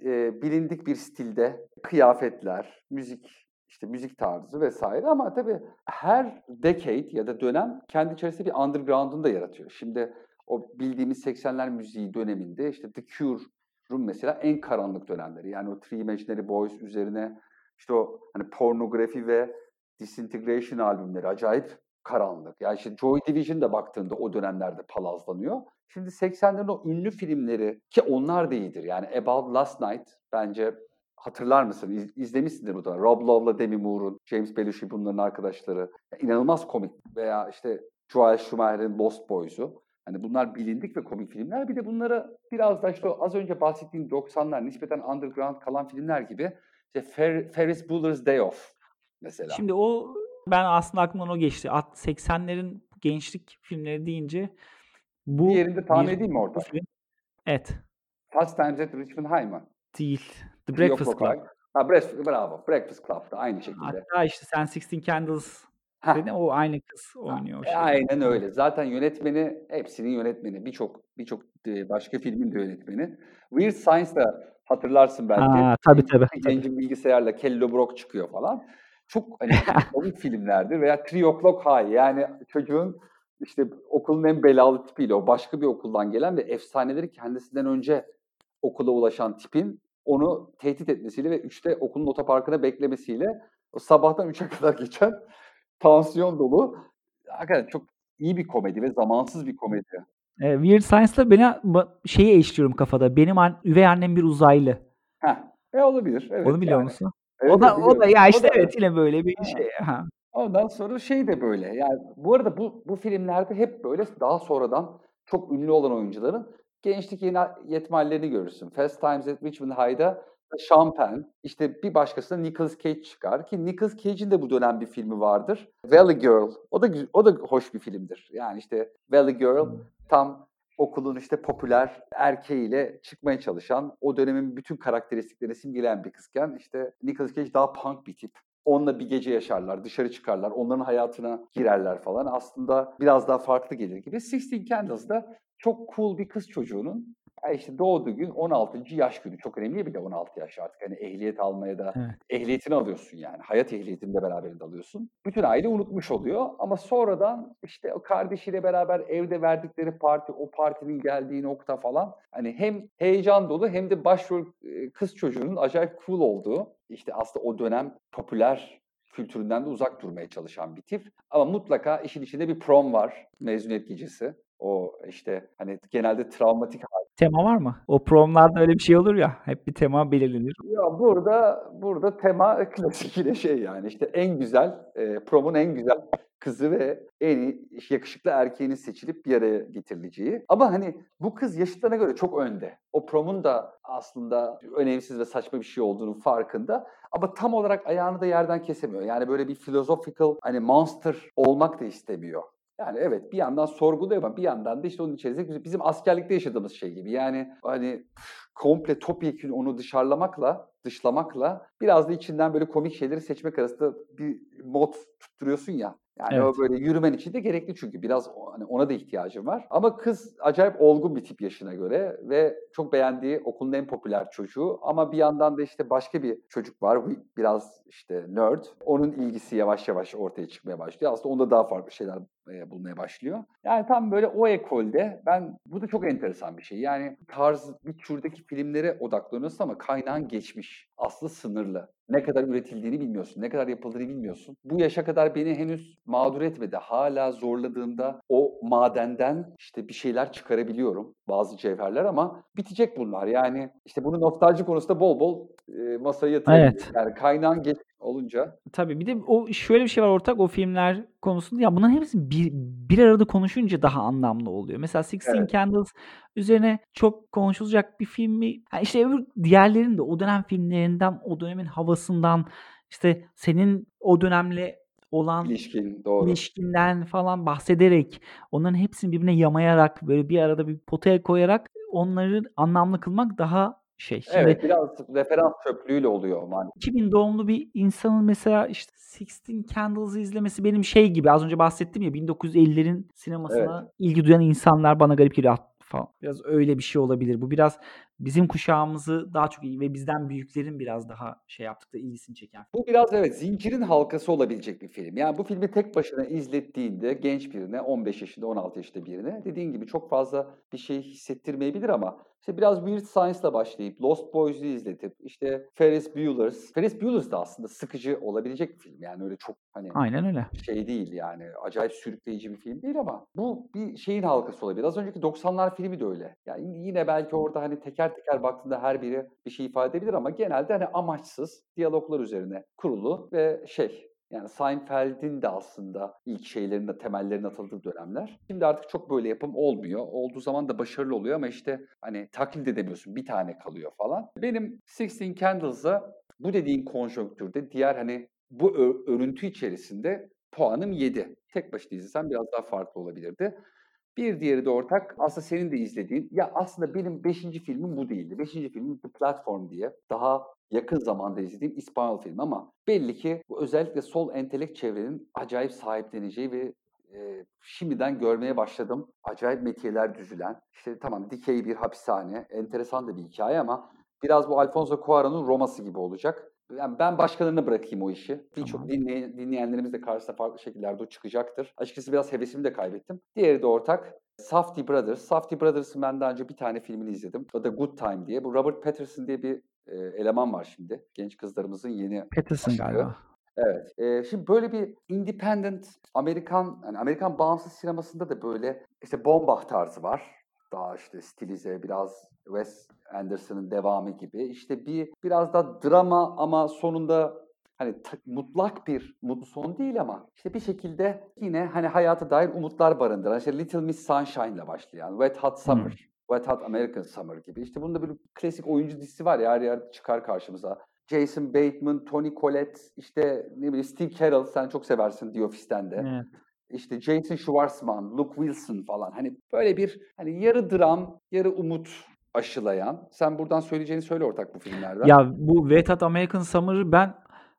e, bilindik bir stilde kıyafetler, müzik, işte müzik tarzı vesaire ama tabii her decade ya da dönem kendi içerisinde bir underground'unu da yaratıyor. Şimdi o bildiğimiz 80'ler müziği döneminde işte The Cure'un mesela en karanlık dönemleri. Yani o Three Imaginary Boys üzerine işte o hani pornografi ve Disintegration albümleri acayip karanlık. Yani işte Joy Division da baktığında o dönemlerde palazlanıyor. Şimdi 80'lerin o ünlü filmleri ki onlar da iyidir. Yani About Last Night bence hatırlar mısın? İz, izlemişsindir bu da. Rob Lowe'la Demi Moore'un, James Belushi bunların arkadaşları. Yani inanılmaz komik. Veya işte Joel Schumacher'in Lost Boys'u. Hani bunlar bilindik ve komik filmler. Bir de bunlara biraz da işte az önce bahsettiğim 90'lar nispeten underground kalan filmler gibi işte Fer Ferris Bueller's Day Off mesela. Şimdi o ben aslında aklımdan o geçti. 80'lerin gençlik filmleri deyince bu bir yerinde tahmin edeyim mi orada? Film. Evet. Fast Times at Richmond High mı? Değil. The Breakfast Club. Ha, Breakfast, bravo. Breakfast Club'da aynı şekilde. Hatta işte Sen Sixteen Candles dedi o aynı kız oynuyor. Ha, aynen öyle. Zaten yönetmeni hepsinin yönetmeni. Birçok birçok başka filmin de yönetmeni. Weird Science'da hatırlarsın belki. Ha, tabii tabii. Gencin bilgisayarla Kelly LeBrock çıkıyor falan. Çok hani *laughs* komik filmlerdir veya Three O'Clock High yani çocuğun işte okulun en belalı tipiyle o başka bir okuldan gelen ve efsaneleri kendisinden önce okula ulaşan tipin onu tehdit etmesiyle ve 3'te okulun otoparkına beklemesiyle o sabahtan 3'e *laughs* kadar geçen tansiyon dolu hakikaten çok iyi bir komedi ve zamansız bir komedi. E, Weird Science'da beni şeyi eşliyorum kafada. Benim an, üvey annem bir uzaylı. Heh. E olabilir. Evet, Onu biliyor yani. musun? Evet, o da o da ya işte evet yine böyle bir ha. şey. Ha. Ondan sonra şey de böyle. Yani bu arada bu bu filmlerde hep böyle daha sonradan çok ünlü olan oyuncuların gençlik yeni yetmallerini görürsün. Fast Times at Richmond High'da Sean Penn, işte bir başkası da Nicolas Cage çıkar ki Nicolas Cage'in de bu dönem bir filmi vardır. Valley Girl. O da o da hoş bir filmdir. Yani işte Valley Girl tam okulun işte popüler erkeğiyle çıkmaya çalışan, o dönemin bütün karakteristiklerini simgeleyen bir kızken işte Nicolas Cage daha punk bir tip. Onunla bir gece yaşarlar, dışarı çıkarlar, onların hayatına girerler falan. Aslında biraz daha farklı gelir gibi. Sixteen Candles'da çok cool bir kız çocuğunun işte doğduğu gün 16. yaş günü. Çok önemli bir de 16 yaş artık. Hani ehliyet almaya da evet. ehliyetini alıyorsun yani. Hayat ehliyetini de beraberinde alıyorsun. Bütün aile unutmuş oluyor ama sonradan işte o kardeşiyle beraber evde verdikleri parti, o partinin geldiği nokta falan. Hani hem heyecan dolu hem de başrol kız çocuğunun acayip cool olduğu. işte aslında o dönem popüler kültüründen de uzak durmaya çalışan bir tip. Ama mutlaka işin içinde bir prom var, mezuniyet gecesi. O işte hani genelde travmatik hal. Tema var mı? O promlarda öyle bir şey olur ya. Hep bir tema belirlenir. Ya burada burada tema klasik yine şey yani işte en güzel e, promun en güzel kızı ve en yakışıklı erkeğinin seçilip bir araya getirileceği. Ama hani bu kız yaşıtlarına göre çok önde. O promun da aslında önemsiz ve saçma bir şey olduğunu farkında. Ama tam olarak ayağını da yerden kesemiyor. Yani böyle bir philosophical hani monster olmak da istemiyor. Yani evet bir yandan sorguluyor ama bir yandan da işte onun içerisinde bizim askerlikte yaşadığımız şey gibi. Yani hani komple topyekun onu dışarılamakla, dışlamakla biraz da içinden böyle komik şeyleri seçmek arasında bir mod tutturuyorsun ya. Yani evet. o böyle yürümen için de gerekli çünkü biraz hani ona da ihtiyacım var. Ama kız acayip olgun bir tip yaşına göre ve çok beğendiği okulun en popüler çocuğu. Ama bir yandan da işte başka bir çocuk var biraz işte nerd. Onun ilgisi yavaş yavaş ortaya çıkmaya başlıyor. Aslında onda daha farklı şeyler e, bulmaya başlıyor. Yani tam böyle o ekolde ben bu da çok enteresan bir şey. Yani tarz bir türdeki filmlere odaklanıyorsun ama kaynağın geçmiş. Aslı sınırlı. Ne kadar üretildiğini bilmiyorsun, ne kadar yapıldığını bilmiyorsun. Bu yaşa kadar beni henüz mağdur etmedi. Hala zorladığımda o madenden işte bir şeyler çıkarabiliyorum. Bazı cevherler ama bitecek bunlar. Yani işte bunu nostalji konusunda bol bol e, masaya yatırabilirim. Evet. Yani kaynağın geç olunca. Tabii bir de o şöyle bir şey var ortak o filmler konusunda. Ya bunların hepsi bir, bir arada konuşunca daha anlamlı oluyor. Mesela Sixteen evet. Candles üzerine çok konuşulacak bir film mi? Yani işte öbür diğerlerinin de o dönem filmlerinden, o dönemin havasından işte senin o dönemle olan ilişkin, doğru. ilişkinden falan bahsederek onların hepsini birbirine yamayarak böyle bir arada bir potaya koyarak onları anlamlı kılmak daha şey. Şimdi Evet, biraz referans çöplüğüyle oluyor maalesef. 2000 doğumlu bir insanın mesela işte Sixteen Candles'ı izlemesi benim şey gibi az önce bahsettim ya 1950'lerin sinemasına Evet. ilgi duyan insanlar bana garip geliyor falan. Biraz öyle bir şey olabilir. Bu biraz bizim kuşağımızı daha çok iyi ve bizden büyüklerin biraz daha şey yaptıkları ilgisini çeken. Bu biraz evet zincirin halkası olabilecek bir film. Yani bu filmi tek başına izlettiğinde genç birine 15 yaşında 16 yaşında birine dediğin gibi çok fazla bir şey hissettirmeyebilir ama işte biraz Weird Science'la başlayıp Lost Boys'u izletip işte Ferris Bueller's. Ferris Bueller's da aslında sıkıcı olabilecek bir film. Yani öyle çok hani Aynen öyle. şey değil yani acayip sürükleyici bir film değil ama bu bir şeyin halkası olabilir. Az önceki 90'lar filmi de öyle. Yani yine belki orada hani teker teker baktığında her biri bir şey ifade edebilir ama genelde hani amaçsız diyaloglar üzerine kurulu ve şey yani Seinfeld'in de aslında ilk şeylerin de temellerinin atıldığı dönemler. Şimdi artık çok böyle yapım olmuyor. Olduğu zaman da başarılı oluyor ama işte hani taklit edemiyorsun. Bir tane kalıyor falan. Benim Sixteen Candles'a bu dediğin konjonktürde diğer hani bu örüntü içerisinde puanım 7. Tek başına izlesem biraz daha farklı olabilirdi. Bir diğeri de ortak. Aslında senin de izlediğin. Ya aslında benim 5. filmim bu değildi. 5. filmim The Platform diye. Daha yakın zamanda izlediğim İspanyol film ama belli ki bu özellikle sol entelekt çevrenin acayip sahipleneceği ve e, şimdiden görmeye başladım. Acayip metiyeler düzülen. İşte tamam dikey bir hapishane. Enteresan da bir hikaye ama biraz bu Alfonso Cuarón'un Roma'sı gibi olacak. Yani ben başkalarına bırakayım o işi. Birçok Tamam. dinley- dinleyenlerimiz de karşısına farklı şekillerde o çıkacaktır. Açıkçası biraz hevesimi de kaybettim. Diğeri de ortak. Safdie Brothers. Safdie Brothers'ın ben daha önce bir tane filmini izledim. O da Good Time diye. Bu Robert Pattinson diye bir e, eleman var şimdi. Genç kızlarımızın yeni Patterson aşkı. galiba. Evet. Ee, şimdi böyle bir independent Amerikan, yani Amerikan bağımsız sinemasında da böyle işte Bombach tarzı var. Daha işte stilize biraz Wes Anderson'ın devamı gibi. İşte bir biraz da drama ama sonunda hani ta- mutlak bir mutlu son değil ama işte bir şekilde yine hani hayata dair umutlar barındıran işte Little Miss Sunshine'la başlayan Wet Hot Summer, Wet Hot American Summer gibi. İşte bunda bir klasik oyuncu dizisi var ya her yer çıkar karşımıza. Jason Bateman, Tony Collette, işte ne bileyim Steve Carell sen çok seversin The Office'ten de. Evet. İşte Jason Schwartzman, Luke Wilson falan. Hani böyle bir hani yarı dram, yarı umut aşılayan. Sen buradan söyleyeceğini söyle ortak bu filmlerden. Ya bu Wet Hot American Summer'ı ben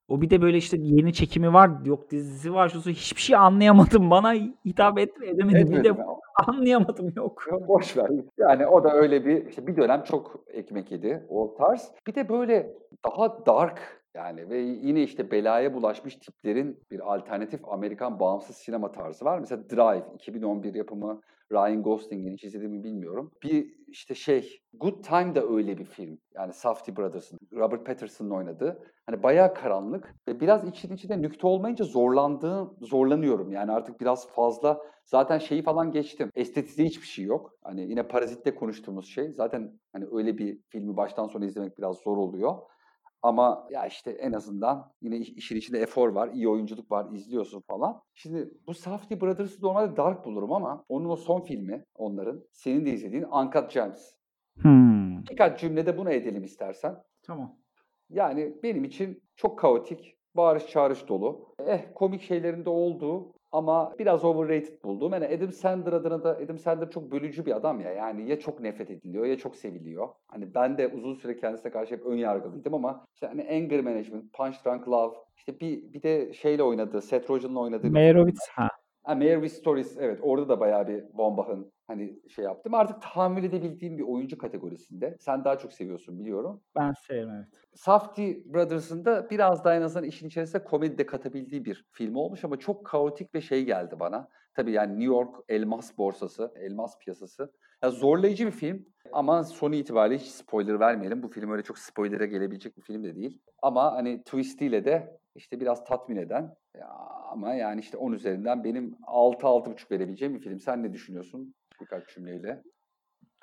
o bir de böyle işte yeni çekimi var, yok dizisi var, şusu hiçbir şey anlayamadım. Bana hitap etme edemedi. Bir de mi? anlayamadım yok. Ya Boş ver. Yani o da öyle bir işte bir dönem çok ekmek yedi o tarz. Bir de böyle daha dark yani ve yine işte belaya bulaşmış tiplerin bir alternatif Amerikan bağımsız sinema tarzı var. Mesela Drive 2011 yapımı Ryan Gosling'in hiç izlediğimi bilmiyorum. Bir işte şey Good Time da öyle bir film. Yani Safdie Brothers'ın, Robert Pattinson'ın oynadığı. Hani bayağı karanlık ve biraz için içinde nükte olmayınca zorlandığım, zorlanıyorum. Yani artık biraz fazla zaten şeyi falan geçtim. Estetizde hiçbir şey yok. Hani yine Parazit'te konuştuğumuz şey. Zaten hani öyle bir filmi baştan sona izlemek biraz zor oluyor. Ama ya işte en azından yine iş- işin içinde efor var, iyi oyunculuk var, izliyorsun falan. Şimdi bu Safdie Brothers'ı normalde dark bulurum ama onun o son filmi onların, senin de izlediğin Uncut Gems. Hmm. Birkaç cümlede bunu edelim istersen. Tamam. Yani benim için çok kaotik, bağırış çağrış dolu. Eh komik şeylerinde olduğu ama biraz overrated buldum. Yani Adam Sandler adına da Adam Sandler çok bölücü bir adam ya. Yani ya çok nefret ediliyor ya çok seviliyor. Hani ben de uzun süre kendisine karşı hep ön yargılıydım ama işte hani Anger Management, Punch Drunk Love, işte bir bir de şeyle oynadığı, Seth Rogen'la oynadığı Meyerowitz ha. Ha, Mayor with Stories evet orada da bayağı bir bombahın hani şey yaptım. Artık tahammül edebildiğim bir oyuncu kategorisinde. Sen daha çok seviyorsun biliyorum. Ben severim evet. Safdie Brothers'ın da biraz daha en azından işin içerisine komedi de katabildiği bir film olmuş ama çok kaotik ve şey geldi bana. Tabii yani New York elmas borsası, elmas piyasası. Ya zorlayıcı bir film ama sonu itibariyle hiç spoiler vermeyelim. Bu film öyle çok spoiler'e gelebilecek bir film de değil. Ama hani twistiyle de işte biraz tatmin eden ya ama yani işte 10 üzerinden benim 6-6,5 verebileceğim bir film. Sen ne düşünüyorsun birkaç cümleyle?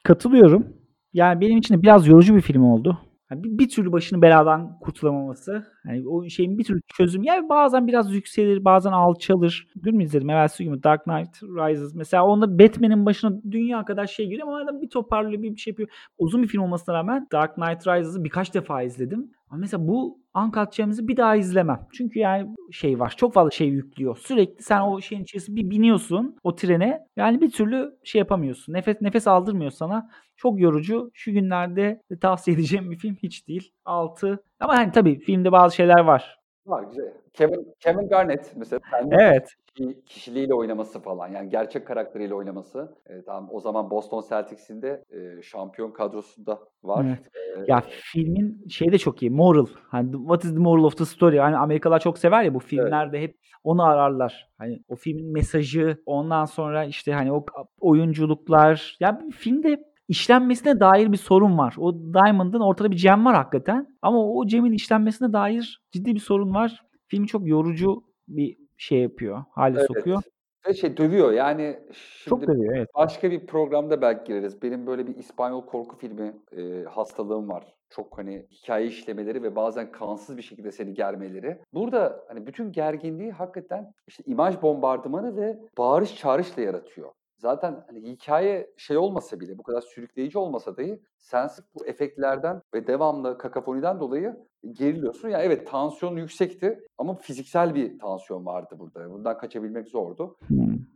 Katılıyorum. Yani benim için de biraz yorucu bir film oldu. Yani bir, bir türlü başını beladan kurtulamaması. Yani o şeyin bir türlü çözüm. Yani bazen biraz yükselir, bazen alçalır. Dün mü izledim? Evvelsi gün? Dark Knight Rises. Mesela onda Batman'in başına dünya kadar şey geliyor ama adam bir toparlıyor, bir şey yapıyor. Uzun bir film olmasına rağmen Dark Knight Rises'ı birkaç defa izledim. Ama mesela bu Uncut bir daha izlemem. Çünkü yani şey var. Çok fazla şey yüklüyor. Sürekli sen o şeyin içerisinde bir biniyorsun o trene. Yani bir türlü şey yapamıyorsun. Nefes nefes aldırmıyor sana. Çok yorucu. Şu günlerde de tavsiye edeceğim bir film hiç değil. 6. Ama hani tabii filmde bazı şeyler var. Var güzel. Kevin Kevin Garnett mesela kendi Evet. kişi- kişiliğiyle oynaması falan yani gerçek karakteriyle oynaması. E, tamam o zaman Boston Celtics'in de e, şampiyon kadrosunda var. Evet. E, Ya filmin şey de çok iyi. Moral. Hani what is the moral of the story? Hani Amerikalılar çok sever ya bu filmlerde hep onu ararlar. Hani o filmin mesajı, ondan sonra işte hani o oyunculuklar. Ya bir filmde işlenmesine dair bir sorun var. O Diamond'ın ortada bir gem var hakikaten. Ama o gemin işlenmesine dair ciddi bir sorun var. Filmi çok yorucu bir şey yapıyor. Hale evet. sokuyor. Ve şey dövüyor yani Çok şimdi dövüyor evet. başka bir programda belki gireriz. Benim böyle bir İspanyol korku filmi e, hastalığım var. Çok hani hikaye işlemeleri ve bazen kansız bir şekilde seni germeleri. Burada hani bütün gerginliği hakikaten işte imaj bombardımanı ve bağırış çağrışla yaratıyor. Zaten hani hikaye şey olmasa bile bu kadar sürükleyici olmasa dahi sen sırf bu efektlerden ve devamlı kakafoniden dolayı geriliyorsun. Yani evet tansiyon yüksekti ama fiziksel bir tansiyon vardı burada. Bundan kaçabilmek zordu.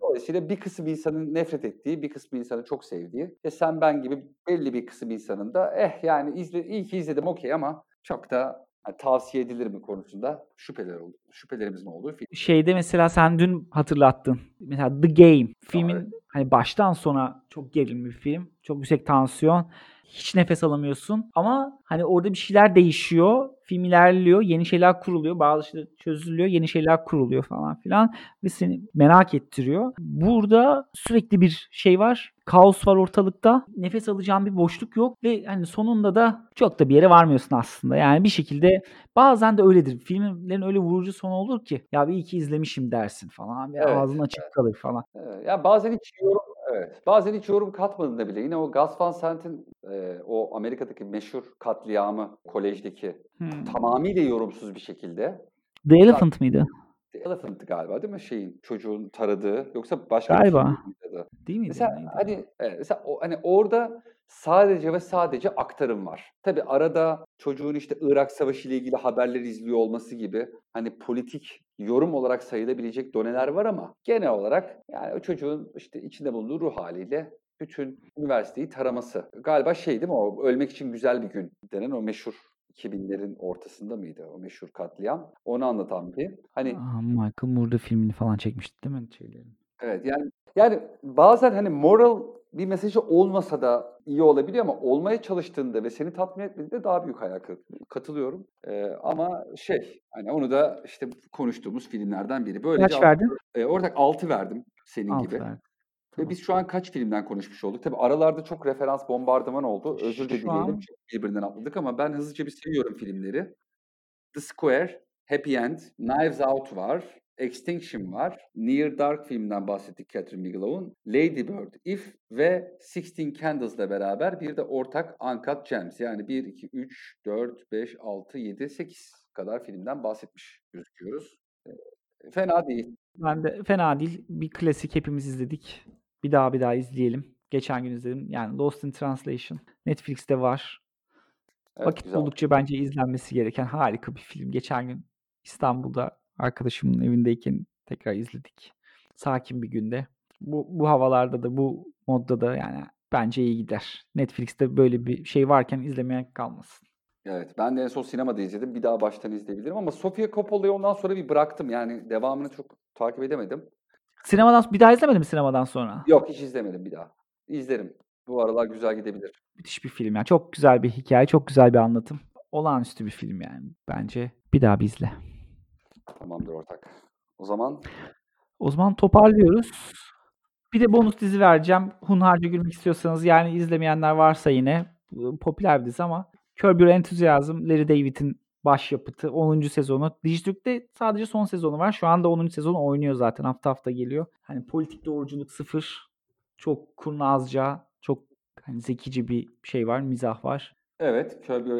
Dolayısıyla bir kısım insanın nefret ettiği, bir kısım insanın çok sevdiği ve sen ben gibi belli bir kısım insanın da eh yani izle, iyi ki izledim okey ama çok da hani, tavsiye edilir mi konusunda şüpheler oldu. Şüphelerimizin olduğu film. Şeyde mesela sen dün hatırlattın. Mesela The Game filmin Evet. hani baştan sona çok gerilimli bir film. Çok yüksek tansiyon. Hiç nefes alamıyorsun ama hani orada bir şeyler değişiyor. Film ilerliyor, yeni şeyler kuruluyor, bazı şeyler çözülüyor, yeni şeyler kuruluyor falan filan ve seni merak ettiriyor. Burada sürekli bir şey var. Kaos var ortalıkta. Nefes alacağın bir boşluk yok ve hani sonunda da çok da bir yere varmıyorsun aslında. Yani bir şekilde bazen de öyledir. Filmlerin öyle vurucu sonu olur ki ya bir iyi ki izlemişim dersin falan ve Evet, ağzın açık kalır falan. Evet, ya bazen hiç yorum evet. Bazen hiç yorum katmadığında bile yine o Gus Van Sant'in e, o Amerika'daki meşhur katliamı kolejdeki Hmm. Tamamıyla yorumsuz bir şekilde The Elephant mıydı? The Elephant galiba değil mi şeyin çocuğun taradığı yoksa başka bir Galiba. miydi adı? Değil miydi? Mesela Neydi? hani mesela o, hani orada sadece ve sadece aktarım var. Tabii arada çocuğun işte Irak Savaşı ile ilgili haberler izliyor olması gibi hani politik yorum olarak sayılabilecek doneler var ama genel olarak yani o çocuğun işte içinde bulunduğu ruh haliyle bütün üniversiteyi taraması. Galiba şey değil mi o ölmek için güzel bir gün denen o meşhur 2000'lerin ortasında mıydı o meşhur katliam? Onu anlatan bir. Hani Aa, Michael Moore filmini falan çekmişti değil mi şeylerin? Evet yani yani bazen hani moral bir mesajı olmasa da iyi olabiliyor ama olmaya çalıştığında ve seni tatmin etmediğinde daha büyük hayal kırıklığı. Katılıyorum. Ee, ama şey hani onu da işte konuştuğumuz filmlerden biri. Böylece Kaç verdin? E, ortak 6 verdim senin Altı gibi. verdim. Ve biz şu an kaç filmden konuşmuş olduk? Tabii aralarda çok referans bombardıman oldu. Özür de dileyelim. an- birbirinden atladık ama ben hızlıca bir sayıyorum filmleri. The Square, Happy End, Knives Out var, Extinction var, Near Dark filminden bahsettik Catherine Bigelow'un, Lady Bird, If ve Sixteen Candles'la beraber bir de ortak Uncut Gems. Yani 1, 2, 3, 4, 5, 6, 7, 8 kadar filmden bahsetmiş gözüküyoruz. Fena değil. Ben de fena değil. Bir klasik hepimiz izledik. Bir daha bir daha izleyelim. Geçen gün izledim. Yani Lost in Translation. Netflix'te var. Evet, Vakit güzel. buldukça bence izlenmesi gereken harika bir film. Geçen gün İstanbul'da arkadaşımın evindeyken tekrar izledik. Sakin bir günde. Bu, bu havalarda da bu modda da yani bence iyi gider. Netflix'te böyle bir şey varken izlemeyen kalmasın. Evet, ben de en son sinemada izledim. Bir daha baştan izleyebilirim ama Sofia Coppola'yı ondan sonra bir bıraktım. Yani devamını çok takip edemedim. Sinemadan bir daha izlemedim sinemadan sonra. Yok, hiç izlemedim bir daha. İzlerim. Bu aralar güzel gidebilir. Müthiş bir film yani. Çok güzel bir hikaye, çok güzel bir anlatım. Olağanüstü bir film yani. Bence bir daha bir izle. Tamamdır ortak. O zaman O zaman toparlıyoruz. Bir de bonus dizi vereceğim. Hunharca gülmek istiyorsanız yani izlemeyenler varsa yine popüler bir dizi ama Curb Your Enthusiasm, Larry David'in başyapıtı 10. sezonu. Dijitürk'te sadece son sezonu var. Şu anda 10. sezonu oynuyor zaten. Hafta hafta geliyor. Hani politik doğruculuk sıfır. Çok kurnazca, çok hani zekice bir şey var, mizah var. evet, Curb Your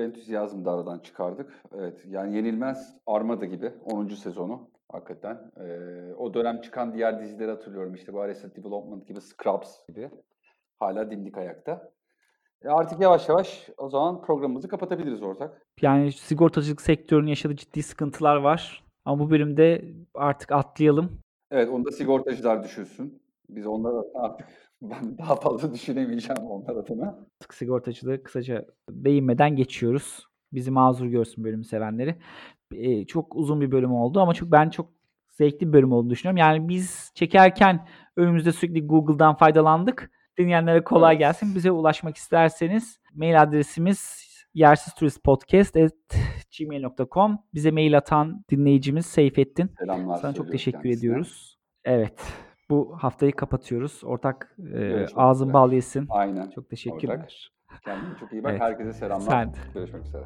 da aradan çıkardık. Evet, yani Yenilmez Armada gibi 10. sezonu hakikaten. Ee, o dönem çıkan diğer dizileri hatırlıyorum. İşte bu Arrested Development gibi, Scrubs gibi. Hala dimdik ayakta. E artık yavaş yavaş o zaman programımızı kapatabiliriz ortak. Yani sigortacılık sektörünün yaşadığı ciddi sıkıntılar var. Ama bu bölümde artık atlayalım. Evet onu da sigortacılar düşünsün. Biz onlara artık *laughs* ben daha fazla düşünemeyeceğim onlar adına. Artık sigortacılığı kısaca değinmeden geçiyoruz. Bizi mazur görsün bölüm sevenleri. Ee, çok uzun bir bölüm oldu ama çok ben çok zevkli bir bölüm olduğunu düşünüyorum. Yani biz çekerken önümüzde sürekli Google'dan faydalandık. Dinleyenlere kolay Evet. gelsin. Bize ulaşmak isterseniz mail adresimiz yersiz turist podcast gmail.com. Bize mail atan dinleyicimiz Seyfettin. Selamlar Sana çok teşekkür kendisine. ediyoruz. Evet. Bu haftayı kapatıyoruz. Ortak e, ağzın bal yesin. Aynen. Çok teşekkürler. Kendine çok iyi bak. Evet. Herkese selamlar. Sen. Görüşmek üzere.